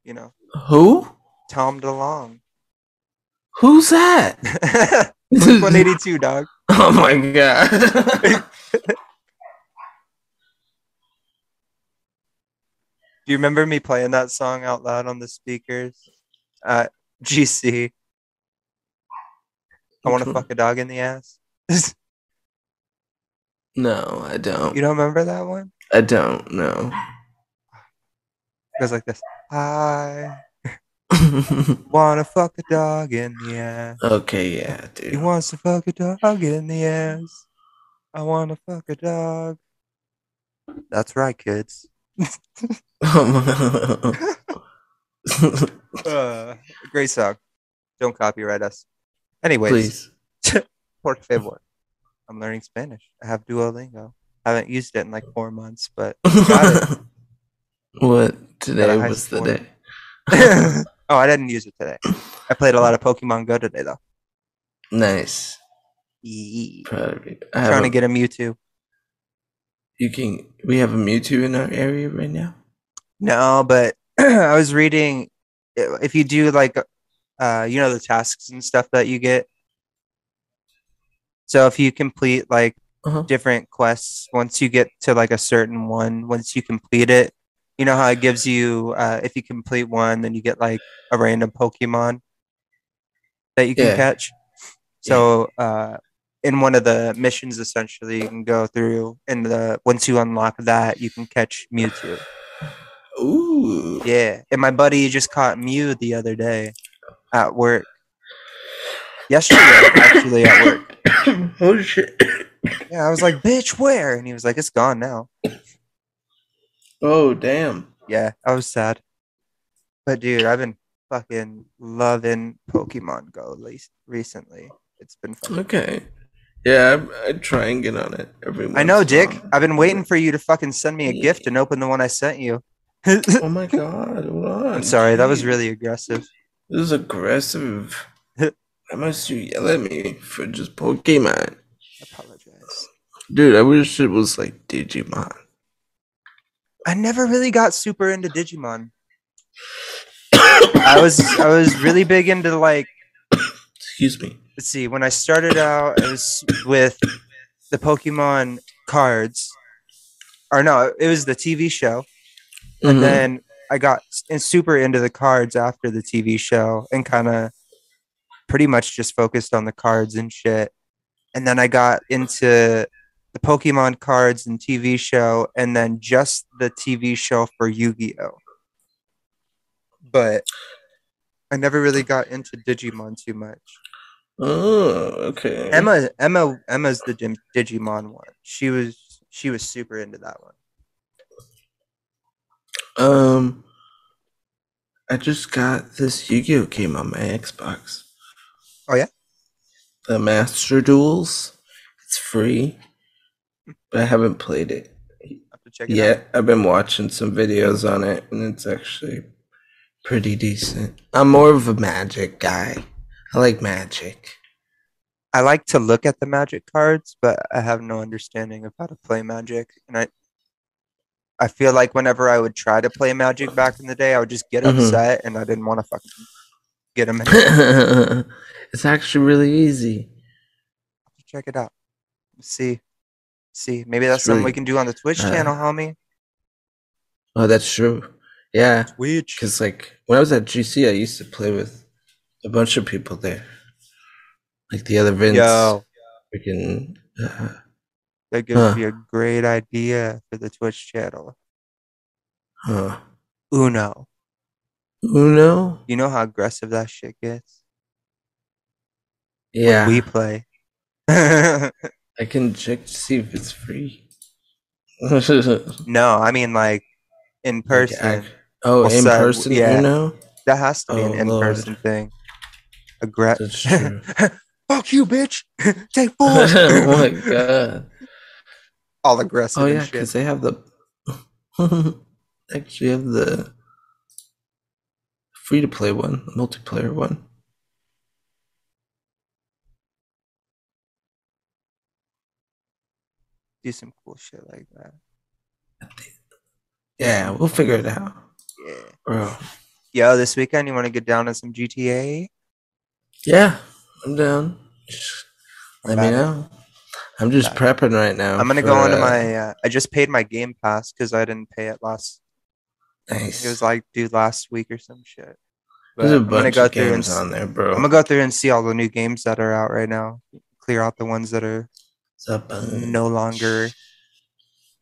you know, Who? Tom DeLonge. Who's that? 182, dog. oh my god. [laughs] Do you remember me playing that song out loud on the speakers at GC? I want to fuck a dog in the ass. [laughs] no, I don't. you don't remember that one? I don't know. It goes like this. I [laughs] want to fuck a dog in the ass. okay, yeah, dude. He wants to fuck a dog in the ass. I want to fuck a dog. That's right, kids. [laughs] [laughs] Uh, great song. Don't copyright us. Anyways, Please. [laughs] por favor. I'm learning Spanish. I have Duolingo. I haven't used it in like four months, but what today was the day? oh, I didn't use it today. I played a lot of Pokemon Go today, though. Nice. Yee. Proud. I have Trying to get a Mewtwo. You can. We have a Mewtwo in our area right now. No, but [clears throat] I was reading if you do like uh you know the tasks and stuff that you get. So if you complete like Uh-huh. different quests, once you get to like a certain one, once you complete it, you know how it gives you uh if you complete one, then you get like a random Pokemon that you can Yeah. catch. So uh in one of the missions essentially you can go through and the once you unlock that you can catch Mewtwo. Ooh. Yeah, and my buddy just caught Mew the other day at work. Yesterday, [coughs] actually, at work. [coughs] oh shit. [coughs] Yeah, I was like, "Bitch, where?" And he was like, "It's gone now." Oh damn. Yeah, I was sad. But dude, I've been fucking loving Pokemon Go le- recently. It's been fun. Okay. Yeah, I, I try and get on it every. I know, Dick. I've been waiting for you to fucking send me a gift and open the one I sent you. Oh my god! Hold. I'm sorry, that was really aggressive. This is aggressive. [laughs] Why must you yell at me for just Pokemon? I apologize. Dude, I wish it was like Digimon. I never really got super into Digimon. [coughs] I was I was really big into like [coughs] Excuse me. Let's see when I started out it was with the Pokemon cards or no, it was the TV show. And mm-hmm. then I got super into the cards after the TV show and kind of pretty much just focused on the cards and shit. And then I got into the Pokemon cards and TV show, and then just the TV show for Yu Gi Oh! But I never really got into Digimon too much. Oh, okay. Emma, Emma, Emma's the Digimon one. She was she was super into that one. Um, I just got this Yu-Gi-Oh game on my Xbox. Oh, yeah? The Master Duels. It's free, but I haven't played it check it out. yet. I've been watching some videos on it, and it's actually pretty decent. I'm more of a Magic guy. I like Magic. I like to look at the magic cards, but I have no understanding of how to play magic. And I I feel like whenever I would try to play magic back in the day, I would just get Mhm. upset and I didn't want to fucking get them. [laughs] it's actually really easy. Check it out. See. See. Maybe that's something we can do on the Twitch uh, channel, homie. Oh, that's true. Yeah. Twitch. Because like when I was at GC, I used to play with a bunch of people there, like the other Vince, Yo, freaking. Uh, that gives Huh. me a great idea for the Twitch channel. huh. Uno. Uno. You know how aggressive that shit gets? Yeah, We play. [laughs] I can check to see if it's free. no, I mean like in person. oh, Well, in so- person. yeah. Uno. That has to be an Oh, in person thing. Aggre- That's [laughs] true. Fuck you, bitch. [laughs] Take four. [laughs] oh my god. All aggressive Oh yeah, because they have the actually have the free to play one, multiplayer one. Do some cool shit like that. Yeah, we'll figure it out, Yeah. bro. Yo, this weekend you want to get down to some GTA? Yeah, I'm down. Let me know. I'm just prepping right now. I'm gonna for, go into uh, my. Uh, I just paid my Game Pass because I didn't pay it last. Nice. It was like due last week or some shit. But There's a I'm bunch go of through and games on there, bro. I'm gonna go through and see all the new games that are out right now. Clear out the ones that are no longer,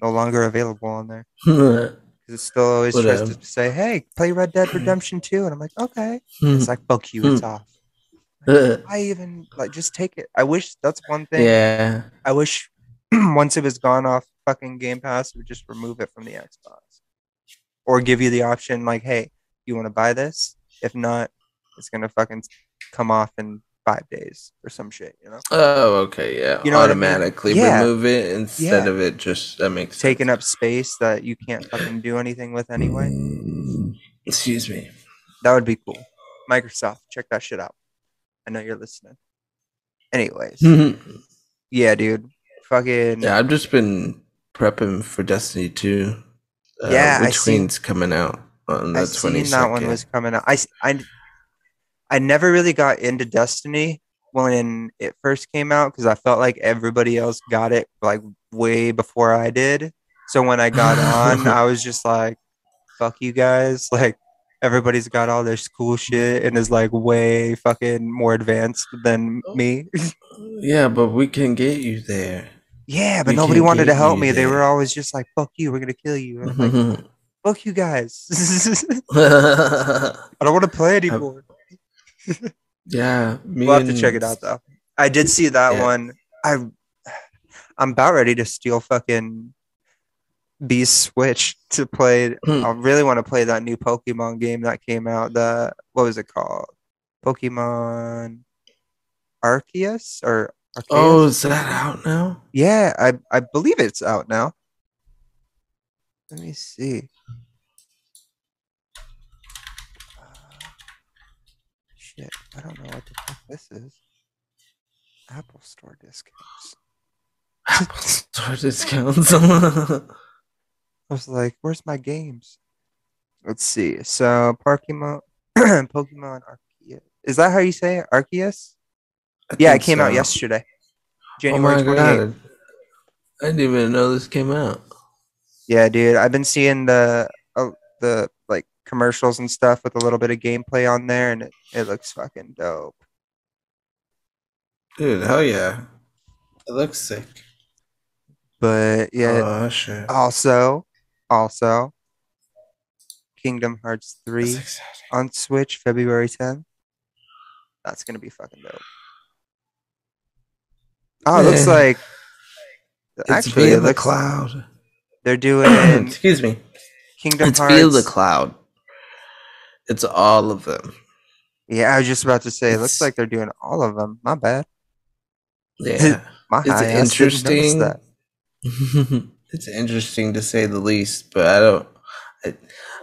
no longer available on there. [laughs] Because it still always tries to say, "Hey, play Red Dead Redemption 2. and I'm like, "Okay." It's [laughs] like, "Fuck you, it's off." I even like just take it. I wish that's one thing. yeah. I wish [clears throat] once it was gone off fucking Game Pass, would just remove it from the Xbox, or give you the option like, "Hey, you want to buy this? If not, it's gonna fucking come off in five days or some shit." You know, Oh, okay. Yeah. You know what I mean? Automatically Yeah. remove it instead Yeah. of it just that makes taking sense. up space that you can't fucking do anything with anyway. Mm, Excuse me. That would be cool. Microsoft, check that shit out. I know you're listening. Anyways, yeah, dude, fucking yeah, I've just been prepping for Destiny 2. Uh, Yeah, Witch Queen's coming out on the 22nd. seen that one was coming out. I, I, I never really got into Destiny when it first came out because I felt like everybody else got it like way before I did. So when I got [laughs] on, I was just like, "Fuck you guys!" [laughs] Like everybody's got all this cool shit and is like way fucking more advanced than oh. me. [laughs] Yeah, but we can get you there. yeah, but We nobody wanted to help me. They were always just like, "Fuck you, we're gonna kill you." And I'm like, [laughs] "Fuck you guys." [laughs] I don't want to play anymore. yeah, me We'll have to check it out though. I did see that Yeah. one. I I'm about ready to steal fucking Beast Switch to play. Hmm. I really want to play that new Pokemon game that came out. The what was it called? Pokemon Arceus or Arceus? Oh, is that out now? yeah, I I believe it's out now. Let me see. Uh, shit, I don't know what the fuck this is. Apple Store discounts. [laughs] Apple Store discounts. [laughs] I was like, "Where's my games?" Let's see. So, Pokemon, [clears throat] Pokemon Arceus. Is that how you say it? Arceus? I Yeah, it came out so. yesterday, Oh January my twenty eighth. god. I didn't even know this came out. Yeah, dude. I've been seeing the uh, the like commercials and stuff with a little bit of gameplay on there, and it, it looks fucking dope. Dude, hell yeah. It looks sick. But yeah, Oh shit. also, also, Kingdom Hearts three on Switch February 10th. That's gonna be fucking dope. Oh, it looks like It's actually via it the looks cloud. they're doing [coughs] Excuse me. Kingdom It's Hearts. via the cloud. It's all of them. yeah, I was just about to say. It looks like they're doing all of them. My bad. Yeah. [laughs] My It's high ass didn't interesting. [laughs] it's interesting to say the least, but I don't. I,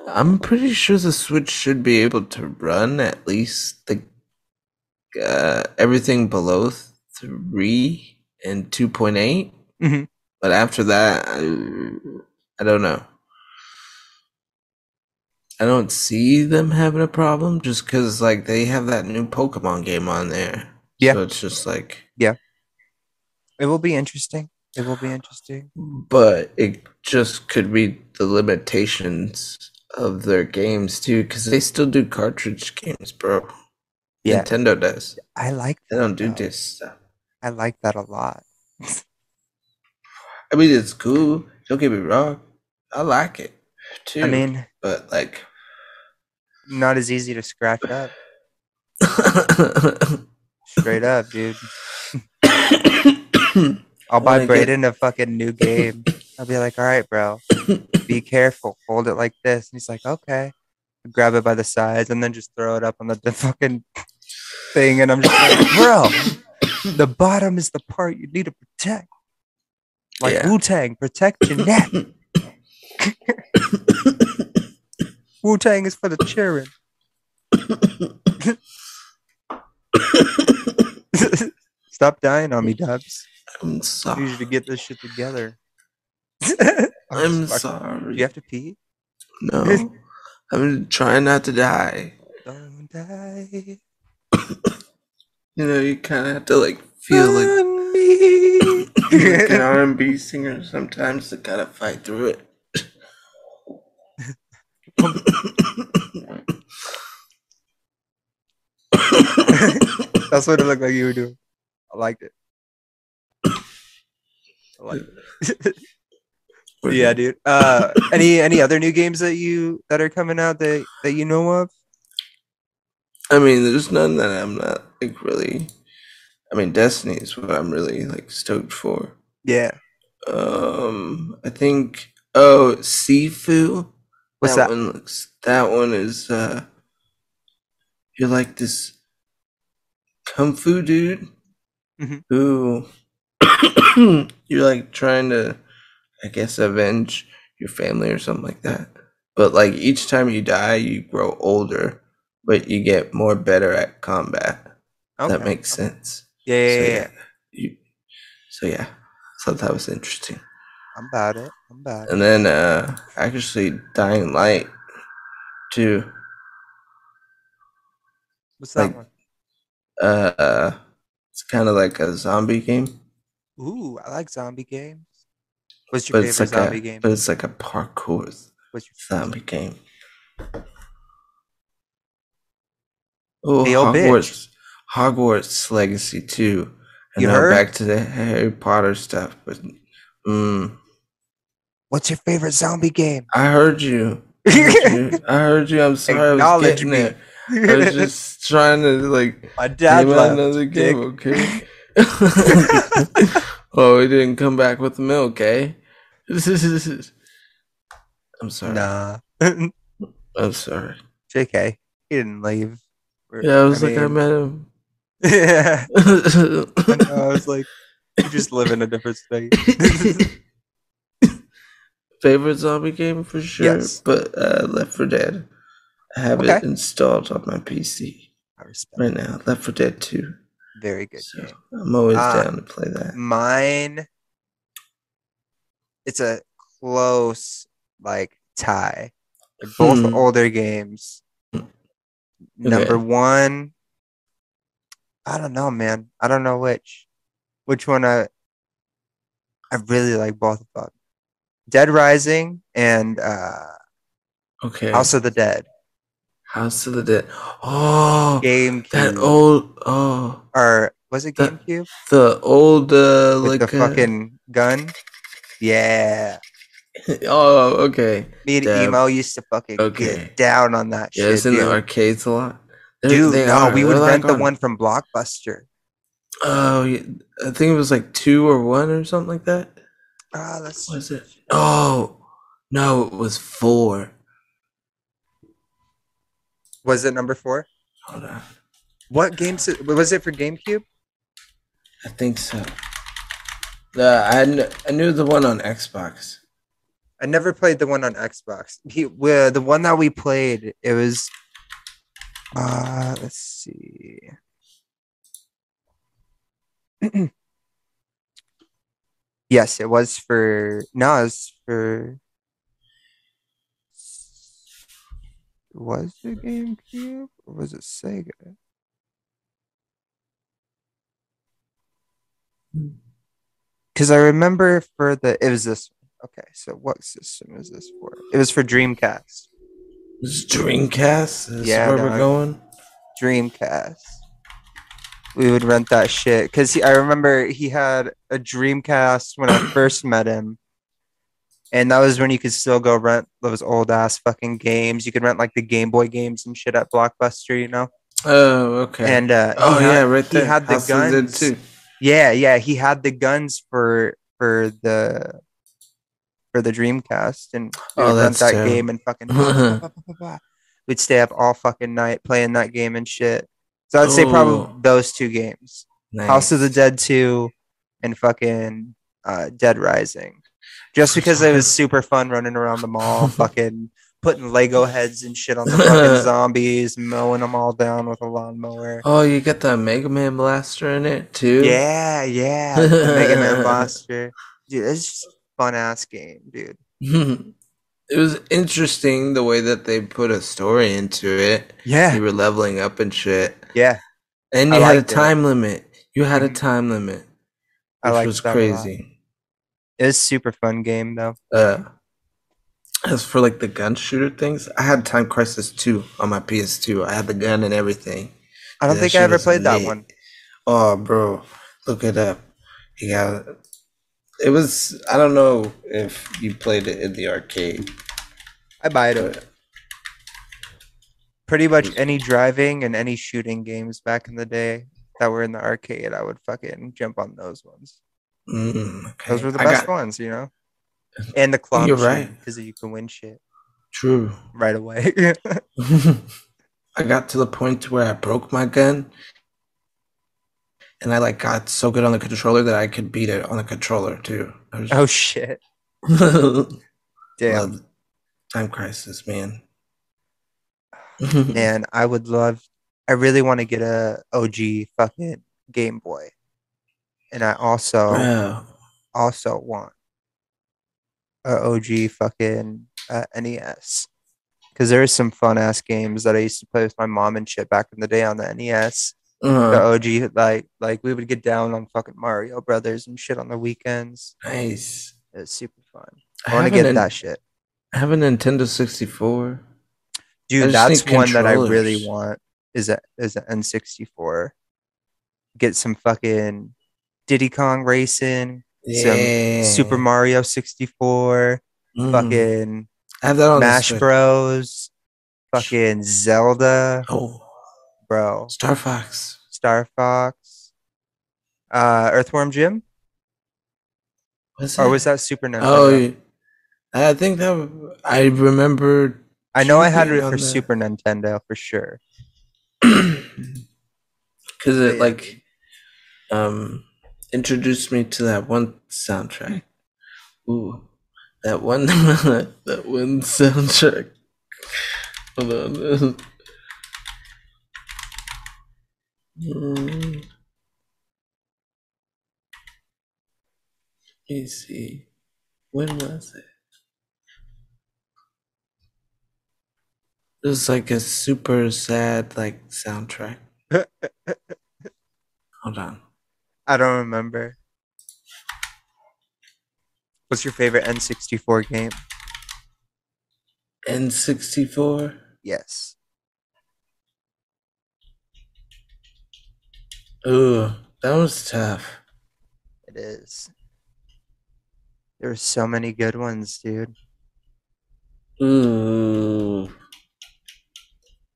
I'm pretty sure the Switch should be able to run at least the uh, everything below three and two point eight. Mhm. But after that, I, I don't know. I don't see them having a problem just because like they have that new Pokemon game on there. Yeah. So it's just like yeah, It will be interesting. It will be interesting. but it just could be the limitations of their games too because they still do cartridge games bro Yeah. nintendo does I like they don't do though. this stuff I like that a lot. i mean it's cool don't get me wrong i like it too I mean, but like not as easy to scratch up. [laughs] Straight up, dude. [coughs] [coughs] [coughs] I'll buy get- a fucking new [coughs] game. I'll be like, all right, bro, be careful. Hold it like this. And he's like, okay. Grab it by the sides and then just throw it up on the, the fucking thing. And I'm just like, [coughs] bro, the bottom is the part you need to protect. Like Yeah. Wu Tang, protect your neck. [coughs] Wu Tang is for the children. [laughs] Stop dying on me, Dubs. I'm I sorry need you to get this shit together. [laughs] i'm sorry Do you have to pee? no [laughs] i'm trying not to die Don't die. [coughs] you know you kind of have to like feel like [coughs] like an [laughs] r&b singer sometimes to kind of fight through it [coughs] That's what it looked like you were doing. I liked it. It. [laughs] yeah, dude. Uh, any any other new games that you that are coming out that that you know of? I mean, there's none that I'm not like really. I mean, Destiny is what I'm really like stoked for. Yeah. Um, I think oh, Sifu. What's that that? one looks. That one is. uh You're like this kung fu dude Mhm. who [clears throat] you're like trying to, I guess, avenge your family or something like that. But like each time you die, you grow older, but you get more better at combat. If That makes sense. Yeah, yeah, so yeah, yeah, you, so yeah, thought that was interesting. I'm about it. I'm about it. And then uh actually Dying Light too. What's that like- one? Uh it's kind of like a zombie game, Ooh, I like zombie games. What's your but favorite like zombie a game? but it's like a parkour What's your zombie game. Oh, Hey, yo, bitch. Hogwarts, Hogwarts Legacy too. And You now heard? back to the Harry Potter stuff, but mm, What's your favorite zombie game? I heard you. I heard you. [laughs] I heard you. I'm sorry. I was getting me. there. I was just trying to like My dad name out left. another dick. game, okay? [laughs] [laughs] oh, he didn't come back with the milk, eh? [laughs] I'm sorry. Nah. I'm sorry. JK. He didn't leave. We're- Yeah, I was like, I met him. yeah. [laughs] I know, I was like, you just live in a different state. Favorite zombie game for sure, Yes. but uh, Left 4 Dead. I have it installed on my PC I respect. right now. Left 4 Dead 2. Very good So game. I'm always Uh, down to play that. Mine, it's a close like tie. They're both Hmm. older games. Number one, I don't know, man. I don't know which. Which one I I really like both of them. Dead Rising and uh, Okay. House of the Dead. House of the Dead. Oh, GameCube. that old. Oh, or was it GameCube? the old uh, With like the uh, fucking gun? Yeah. [laughs] oh, okay. Me and Dab. Emo used to fucking Okay. get down on that shit. Yeah, shit. it's in dude. the arcades a lot. They're- Dude, they no, are. we would They're, like, rent the on- one from Blockbuster. Oh, yeah. I think it was like two or one or something like that. Ah, that's What was it? Oh, no, it was four. Was it number four? Hold on. What games was it for GameCube? I think so. The I, kn- I knew the one on Xbox. I never played the one on Xbox. He, the one that we played, it was. Uh, let's see. [clears throat] yes, it was for. No, it was for. Was it GameCube or was it Sega? Because I remember for the it was this. One. Okay, so what system is this for? It was for Dreamcast. This Dreamcast. Is Yeah, where we're going. Dreamcast. We would rent that shit because I remember he had a Dreamcast when I first met him, and that was when you could still go rent those old ass fucking games. You could rent like the Game Boy games and shit at Blockbuster, you know. Oh, okay. And uh, oh had- yeah, right he had the House guns. too. Yeah, yeah, he had the guns for for the for the Dreamcast, and Oh, rent that's that terrible. game and fucking. blah, [laughs] blah, blah. We'd stay up all fucking night playing that game and shit. So I'd say probably Oh. those two games: Nice. House of the Dead Two and fucking uh, Dead Rising. Just because it was super fun running around the mall, [laughs] fucking putting Lego heads and shit on the fucking [laughs] zombies, mowing them all down with a lawnmower. Oh, you got the Mega Man blaster in it too. Yeah, yeah. the Mega Man Blaster. Dude, it's just fun ass game, dude. [laughs] it was interesting the way that they put a story into it. Yeah. You were leveling up and shit, Yeah. and I you had a liked it. time limit. You had a Mhm. time limit, I which was that a lot. crazy. It was super fun game though. Uh, as for like the gun shooter things, I had Time Crisis 2 on my PS2. I had the gun and everything. I don't think I ever played that lit. one. Oh, bro, look it up. You got it. Was I don't know if you played it in the arcade. I buy it. Pretty much any driving and any shooting games back in the day that were in the arcade, I would fucking jump on those ones. Mm, okay. Those were the I best got- ones, you know. [laughs] And the club You're right. because you can win shit True. right away. [laughs] [laughs] I got to the point where I broke my gun, and I like got so good on the controller that I could beat it on the controller too. Was oh shit! Damn. Love Time Crisis, man. Man, I would love. I really want to get a OG fucking Game Boy, and I also Wow. also want a OG fucking uh, NES because there is some fun ass games that I used to play with my mom and shit back in the day on the NES. The Uh, OG like like we would get down on fucking Mario Brothers and shit on the weekends. nice. It was super fun. I I want to get an- that shit, I have a Nintendo 64. Dude. That's one that I really want. Is a is an N64. Get some fucking Diddy Kong racing, Yeah. Super Mario 64, Mhm. fucking I have that on Smash Bros, fucking Zelda, Oh, bro, Star Fox. Star Fox, uh, Earthworm Jim, Was or was that Super Nintendo? Oh. I think that I remember I know I had it for the- Super Nintendo for sure. [clears throat] because it like um introduced me to that one soundtrack. Ooh, that one [laughs] that one soundtrack. Hold on. Mm. Let me see. When was it? It was like a super sad like soundtrack. [laughs] Hold on. I don't remember. What's your favorite N64 game? N64. Yes. Ooh, that was tough. It is. There's so many good ones, dude. Ooh.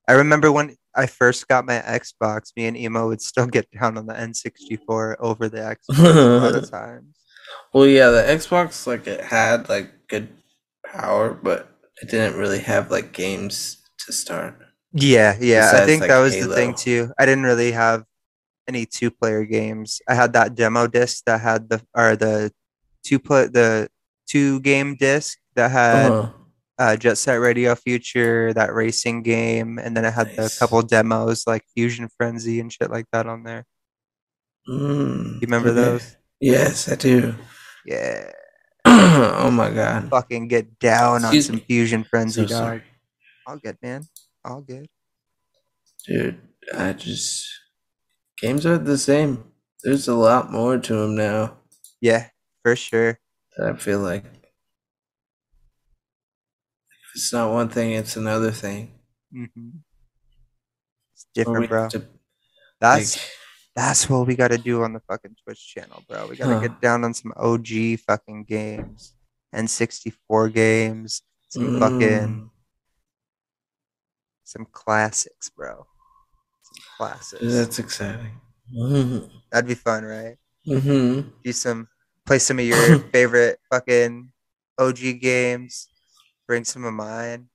I remember when I first got my Xbox, me and Emo would still get down on the N64 over the Xbox a lot of [laughs] times. Well, yeah, the Xbox like it had like good power, but it didn't really have like games to start. Yeah, yeah. I think like, that was the thing too. I didn't really have any two player games. I had that demo disc that had the or the two play the two game disc that had Uh-huh. Uh, Jet Set Radio Future, that racing game, and then it had Nice. the couple demos like Fusion Frenzy and shit like that on there. Mm, You remember okay. those? Yes, I do. Yeah, [clears throat] oh my god. fucking get down on some me. Fusion Frenzy, So dog. All good, man. All good. Dude, I just games are the same. There's a lot more to them now. Yeah, for sure. I feel like it's not one thing, it's another thing. hmm It's different, bro. to, That's like, That's what we got to do on the fucking Twitch channel, bro. We got to Huh. get down on some OG fucking games, N64 games, some fucking mm, some classics, bro. Some classics. that's exciting. Mm-hmm. That'd be fun, right? Mm-hmm. Do some play some of your [coughs] favorite fucking OG games. Bring some of mine.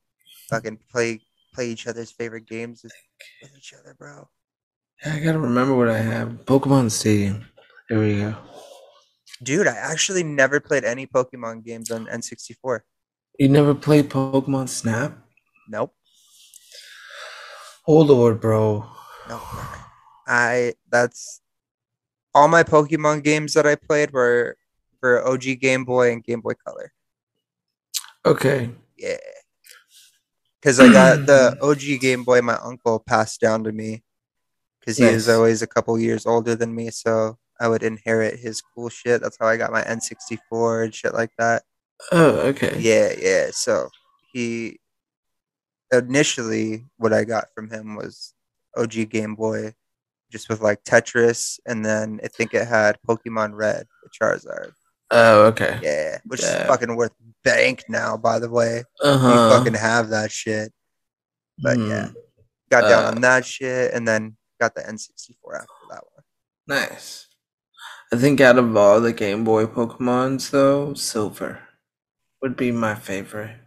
Fucking play play each other's favorite games with, with each other, bro. I gotta remember what I have. Pokemon Stadium. There we go. Dude, I actually never played any Pokemon games on N64. You never played Pokemon Snap? Nope. Oh lord, bro. No, I that's all my Pokemon games that I played were for OG Game Boy and Game Boy Color. Okay. Yeah. Cause I got the [clears throat] OG Game Boy my uncle passed down to me. Cause he was always a couple years older than me, so I would inherit his cool shit. That's how I got my N64 and shit like that. Oh, okay. Yeah, yeah. So he initially what I got from him was OG Game Boy, just with like Tetris, and then I think it had Pokemon Red with Charizard. Oh, okay. Yeah, which Yeah. is fucking worth bank now, by the way. Uh You fucking have that shit. But yeah, got down Uh, on that shit, and then got the N64 after that one. Nice. I think out of all the Game Boy Pokemons, though, Silver would be my favorite.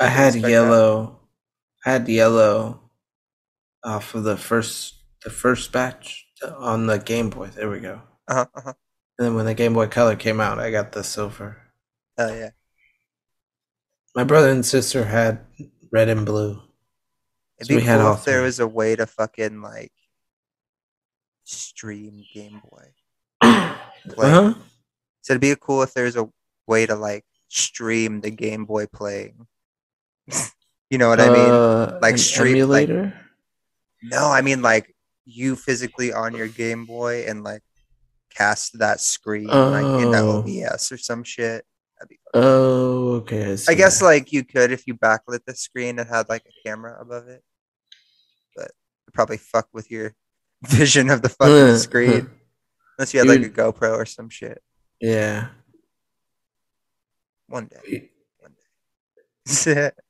I I had that. yellow. I had yellow off of the first the first batch on the Game Boy. There we go. Uh huh. Uh-huh. And then when the Game Boy Color came out, I got the silver. Hell yeah. My brother and sister had red and blue. It'd So be cool if there three. was a way to fucking like stream Game Boy. Play. [coughs] Uh-huh. So it'd be cool if there's a way to like stream the Game Boy playing. [laughs] you know what I mean? Uh, Like stream- like- No, I mean like you physically on your Game Boy and like cast that screen like in the Oh. OBS or some shit. That'd be fun. oh, okay. I, I guess that. like you could if you backlit the screen and had like a camera above it, but it'd probably fuck with your [laughs] vision of the fucking screen unless you had like a GoPro or some shit. yeah. One day, one day. [laughs]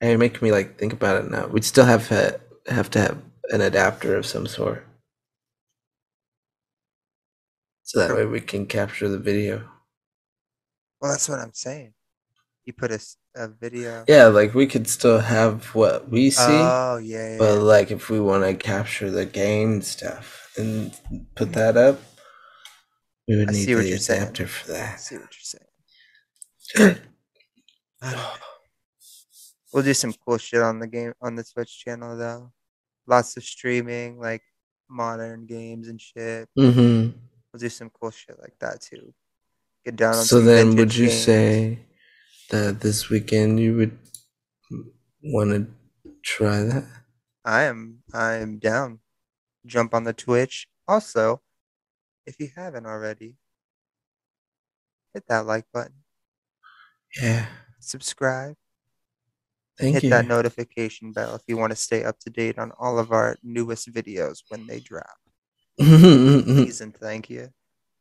Hey, you're making me like think about it now. We'd still have ha- have to have an adapter of some sort, so that way we can capture the video. well, that's what I'm saying. You put a, a video. Yeah, like we could still have what we see, Oh yeah, yeah. but like if we want to capture the game stuff and put that up, we would I need see what the you're saying. adapter for I that. see what you're saying. [clears throat] We'll do some cool shit on the game on the Twitch channel though. Lots of streaming, like modern games and shit. mm-hmm. We'll do some cool shit like that too. Get down on the So then, would you games. say that this weekend you would want to try that? I am I am down. Jump on the Twitch. Also, if you haven't already, hit that like button, Yeah. subscribe, Thank you. hit you. that notification bell if you want to stay up to date on all of our newest videos when they drop. Mm-hmm. Please and thank you.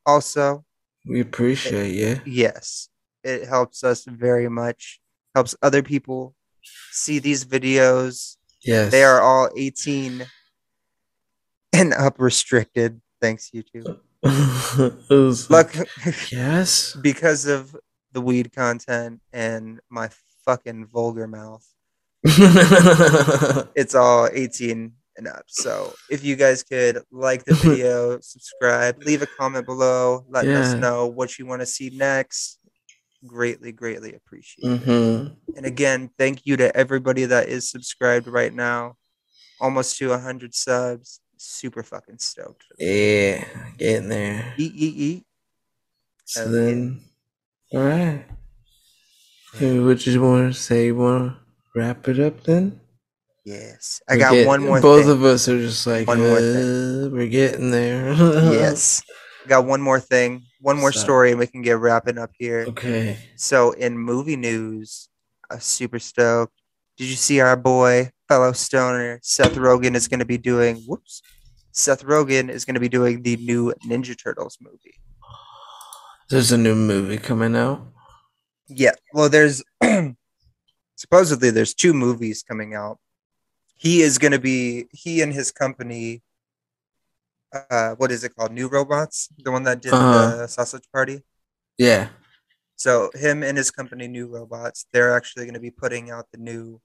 Also, we appreciate it, you. yes, it helps us very much. Helps other people see these videos. Yes. They are all 18 and up restricted. Thanks, YouTube. [laughs] Look, Yes. [laughs] because of the weed content and my fucking vulgar mouth, [laughs] it's all 18 and up. So if you guys could like the [laughs] video, subscribe, leave a comment below, letting us know what you want to see next. Greatly, greatly appreciate it. hmm And again, thank you to everybody that is subscribed right now. Almost to 100 subs. Super fucking stoked. for. Yeah, getting there. Eat, eat, eat. So Okay. then, all right. Hey, what you want to say? You want to wrap it up then? Yes. I We got get- one more Both thing. of us are just like, One more uh, we're getting there. yes. Got one more thing. One more up? story and we can get wrapping up here. Okay. So in movie news, I'm super stoked. Did you see our boy, fellow stoner, Seth Rogen is going to be doing? Whoops. Seth Rogen is going to be doing the new Ninja Turtles movie. There's a new movie coming out. Yeah. Well, there's [clears throat] supposedly there's two movies coming out. He is going to be he and his company. Uh, what is it called? New Robots, the one that did Uh-huh. the Sausage Party. Yeah. So him and his company, New Robots, they're actually going to be putting out the new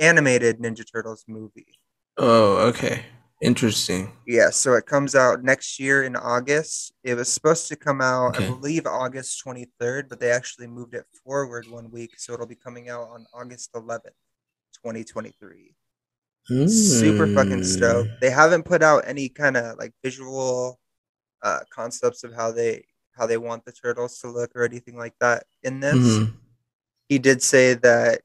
animated Ninja Turtles movie. Oh, okay. Interesting. Yeah, so it comes out next year in August. It was supposed to come out, I believe, August 23rd, but they actually moved it forward one week, so it'll be coming out on August 11th, 2023. Super fucking Mm. stoked. They haven't put out any kind of like visual uh, concepts of how they how they want the turtles to look or anything like that in this. Mhm. he did say that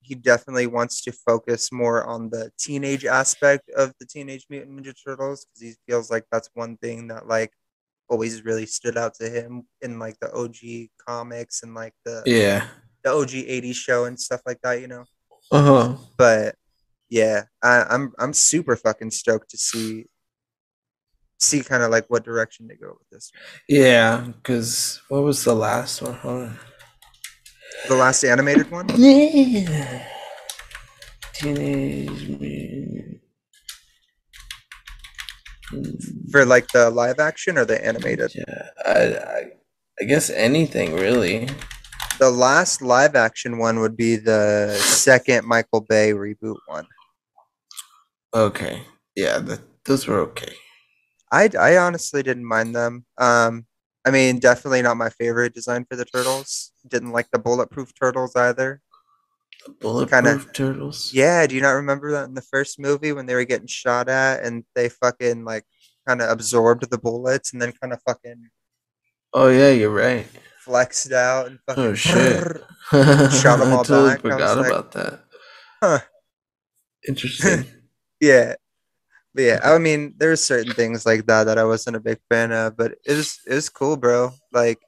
he definitely wants to focus more on the teenage aspect of the Teenage Mutant Ninja Turtles because he feels like that's one thing that like always really stood out to him in like the OG comics and like the Yeah. the OG 80s show and stuff like that, you know. Uh huh. But yeah, I, I'm I'm super fucking stoked to see see kind of like what direction to go with this. Yeah, because what was the last one? On. The last animated one? Yeah. Teenage Mutant. For like the live action or the animated? Yeah, I, I, I guess anything really. The last live action one would be the second Michael Bay reboot one. Okay. Yeah, that, those were okay. I, I honestly didn't mind them. Um, I mean, definitely not my favorite design for the turtles. Didn't like the bulletproof turtles either. The bulletproof Kinda- turtles. Yeah, do you not remember that in the first movie when they were getting shot at and they fucking like kind of absorbed the bullets and then kind of fucking Oh yeah, you're right. flexed out and fucking Oh, shit. [laughs] Shot 'em all I totally back. I forgot like, about that. Huh. Interesting. Yeah. But yeah, I mean, there's certain things like that that I wasn't a big fan of, but it was it was cool, bro. Like,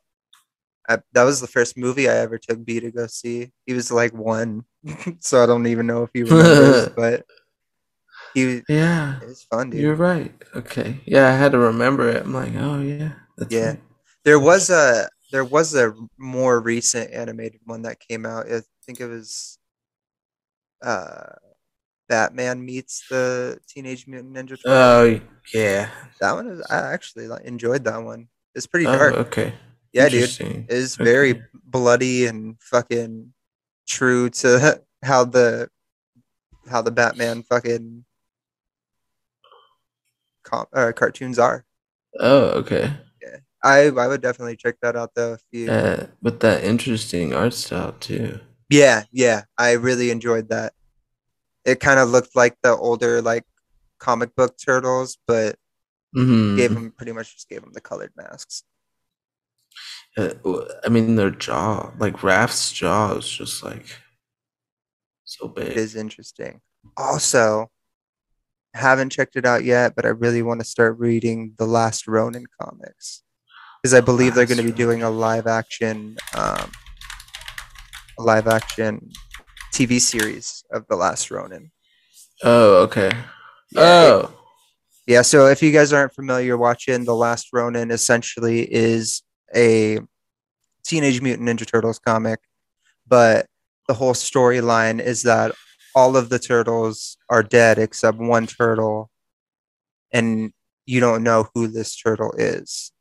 I, that was the first movie I ever took B to go see. He was like one, [laughs] so I don't even know if he remembers, [laughs] but he was- yeah, it was fun, dude. you're right. Okay. Yeah, I had to remember it. I'm like, oh yeah, Yeah. right. There was a there was a more recent animated one that came out. I think it was uh Batman meets the Teenage Mutant Ninja Turtles. Oh yeah. that one is I actually enjoyed that one. It's pretty Oh, dark. okay. yeah, dude. Interesting. It is very bloody and fucking true to [laughs] how the how the Batman fucking com- uh, cartoons are. Oh, okay. Yeah, I I would definitely check that out though if you Uh, with that interesting art style too. Yeah, yeah, I really enjoyed that. It kind of looked like the older like comic book turtles, but hmm gave them pretty much just gave them the colored masks. Uh, I mean, their jaw, like Raph's jaw, is just like so It big. is interesting. Also, haven't checked it out yet, but I really want to start reading the Last Ronin comics. because I believe they're going to be doing a live action, um, a live action TV series of the Last Ronin. Oh, okay. Yeah, oh, Yeah, so if you guys aren't familiar watching The Last Ronin essentially is a Teenage Mutant Ninja Turtles comic, but the whole storyline is that all of the turtles are dead except one turtle and you don't know who this turtle is.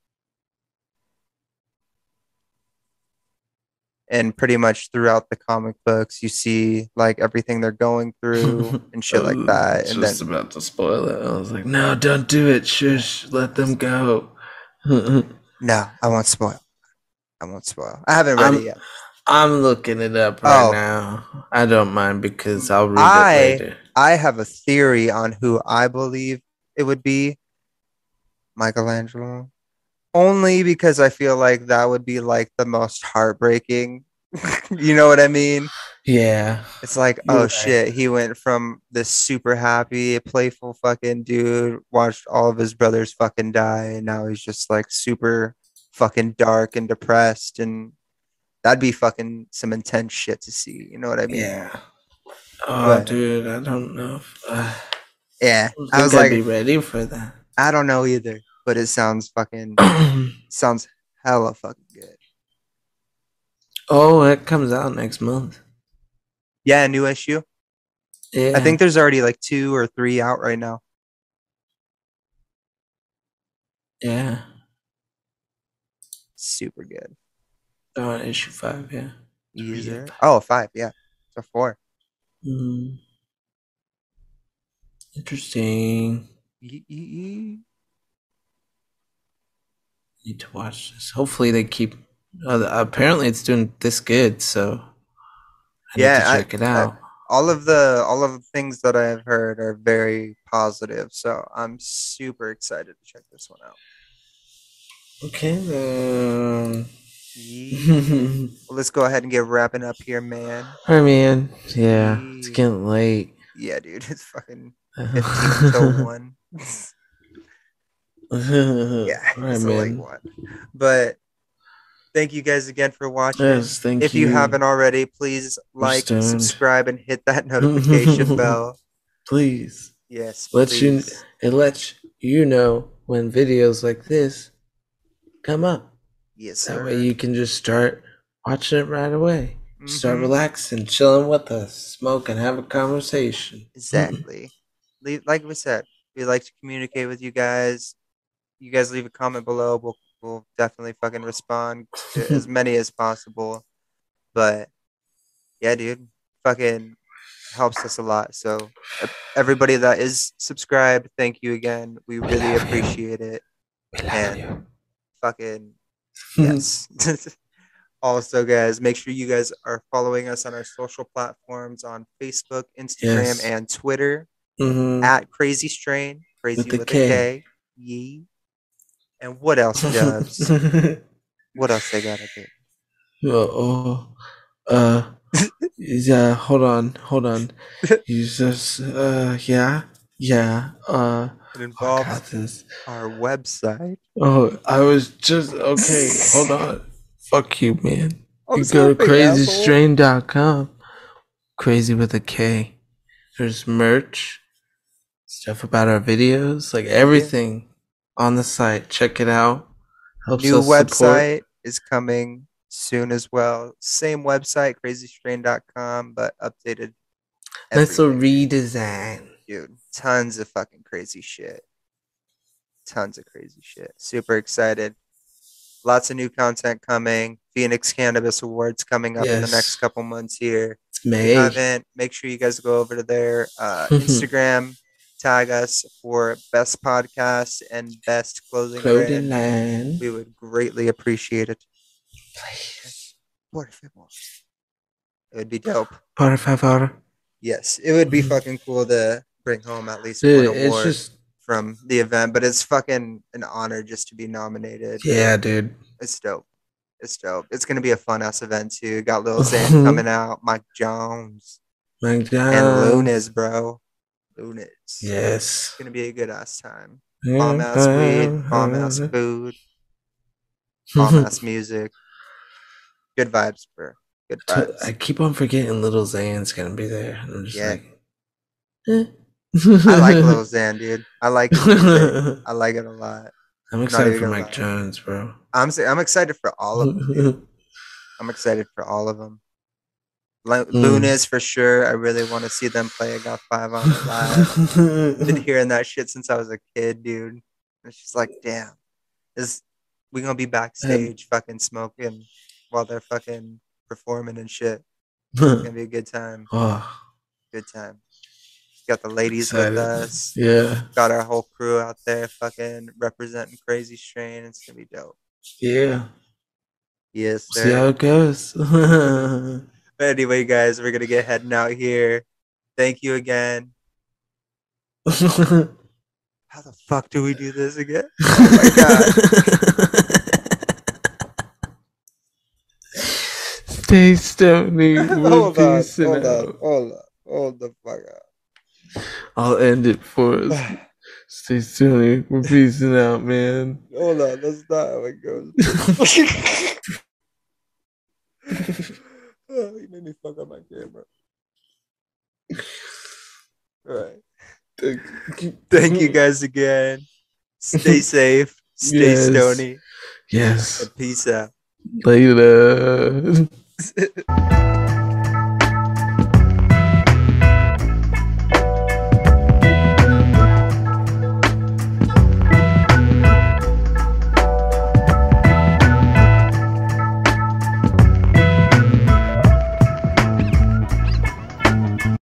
And pretty much throughout the comic books, you see like everything they're going through [laughs] and shit like oh, that. was And just then about to spoil it. I was like, no, don't do it. Shush, let them go. [laughs] No, I won't spoil. I won't spoil. I haven't read I'm- it yet. I'm looking it up right Oh. now. I don't mind because I'll read I- it later. I have a theory on who I believe it would be Michelangelo. Only because I feel like that would be like the most heartbreaking. [laughs] you know what I mean? Yeah. It's like, You're oh right. shit, he went from this super happy, playful fucking dude, watched all of his brothers fucking die, and now he's just like super fucking dark and depressed and that'd be fucking some intense shit to see. You know what I mean? Yeah. Oh, But- dude, I don't know. If, uh, Yeah. I, I was like, be ready for that. I don't know either, but it sounds fucking [clears throat] sounds hella fucking good. oh, it comes out next month. Yeah, new issue. Yeah. I think there's already like two or three out right now. Yeah. Super good. On issue five. Yeah. Is there? Oh, five. Yeah. So four. Mm. Interesting. Yee, yee, yee. Need to watch this. Hopefully they keep. Uh, apparently it's doing this good, so I Yeah, need to I- check it I- out. All of the all of the things that I have heard are very positive. So I'm super excited to check this one out. okay. Yee. Well, let's go ahead and get wrapping up here, man. [laughs] Alright, man. Yeah, it's getting late. Yeah, dude, it's fucking [laughs] 15 till one. [laughs] yeah, [laughs] Alright, it's a late man. one. But thank you guys again for watching. Yes, thank if you haven't already, please like, subscribe, and hit that [laughs] notification bell. Please. Yes, Let you-. It lets you know when videos like this come up. Yes, That way you can just start watching it right away. Start Mhm. relaxing, chilling with us, smoke, and have a conversation. Exactly. Leave, like we said, we like to communicate with you guys. You guys leave a comment below. We'll we'll definitely fucking respond to as many as possible. But yeah, dude, fucking helps us a lot. So everybody that is subscribed, thank you again. We We really love you. appreciate it. We love And- you. Fucking [laughs] yes. [laughs] also, guys, make sure you guys are following us on our social platforms on Facebook, Instagram, Yes. and Twitter Mhm. at Krazy Strain, Crazy With with, a K. K. Yee. And what else, [laughs] Dubs? what else they gotta do? oh, uh, yeah. Hold on, hold on. You just, uh, yeah, yeah. Uh, It involves this. our website. Oh, I was just okay. Hold on. Fuck you, man. I'm you go to krazystrain.com. Crazy with a K. There's merch, stuff about our videos, like everything on the site. Check it out. Helps New us support. website is coming soon as well. Same website, krazystrain.com, but updated. Nice little redesign. dude. Tons of fucking crazy shit. Tons of crazy shit. Super excited. Lots of new content coming. Phoenix Cannabis Awards coming up in the next couple months here. It's If you May. haven't, make sure you guys go over to their uh, [laughs] Instagram, tag us for best podcast and best closing, Clothing brand. line. We would greatly appreciate it. Please. Por favor. It would be dope. Por favor. Yes, it would be fucking cool to bring home at least Dude, one it's award. just, from the event, but it's fucking an honor just to be nominated. yeah, dude. It's dope. It's dope. It's gonna be a fun ass event too. Got Lil Xan [laughs] coming out, Mike Jones, Mike Jones. and Luniz, bro. Yes. It's gonna be a good ass time. Bomb ass weed, bomb ass food. [laughs] calm ass music. Good vibes, bro. Good vibes. I keep on forgetting Lil Xan's gonna be there. I'm just Yeah. like, eh. I like [laughs] Lil Xan, dude. I like music. [laughs] I like it a lot. I'm excited for Mike lie. Jones, bro. I'm I'm excited for all of them. dude. I'm excited for all of them. Like Mm. Luniz for sure. I really want to see them play. I got five on it live. Been [laughs] hearing that shit since I was a kid, dude. It's just like, damn, is we gonna be backstage fucking smoking while they're fucking performing and shit. [laughs] It's gonna be a good time. [sighs] oh, Good time. Got the ladies Excited. with us. yeah, Got our whole crew out there fucking representing Krazy Strain. It's gonna be dope. yeah. Yes, See how it goes. [laughs] But anyway, guys, we're gonna get heading out here. Thank you again. [laughs] How the fuck do we do this again? [laughs] Oh my god. Stay [laughs] stony. Hold on, hold on, hold on, hold the fuck up. I'll end it for us. [sighs] Stay stony. We're peacing out, man. Hold on, that's not how it goes. Oh, [laughs] you made me fuck up my camera. [laughs] Alright. Thank you guys again. Stay [laughs] safe. Stay Yes. stony. Yes. And peace out. Later.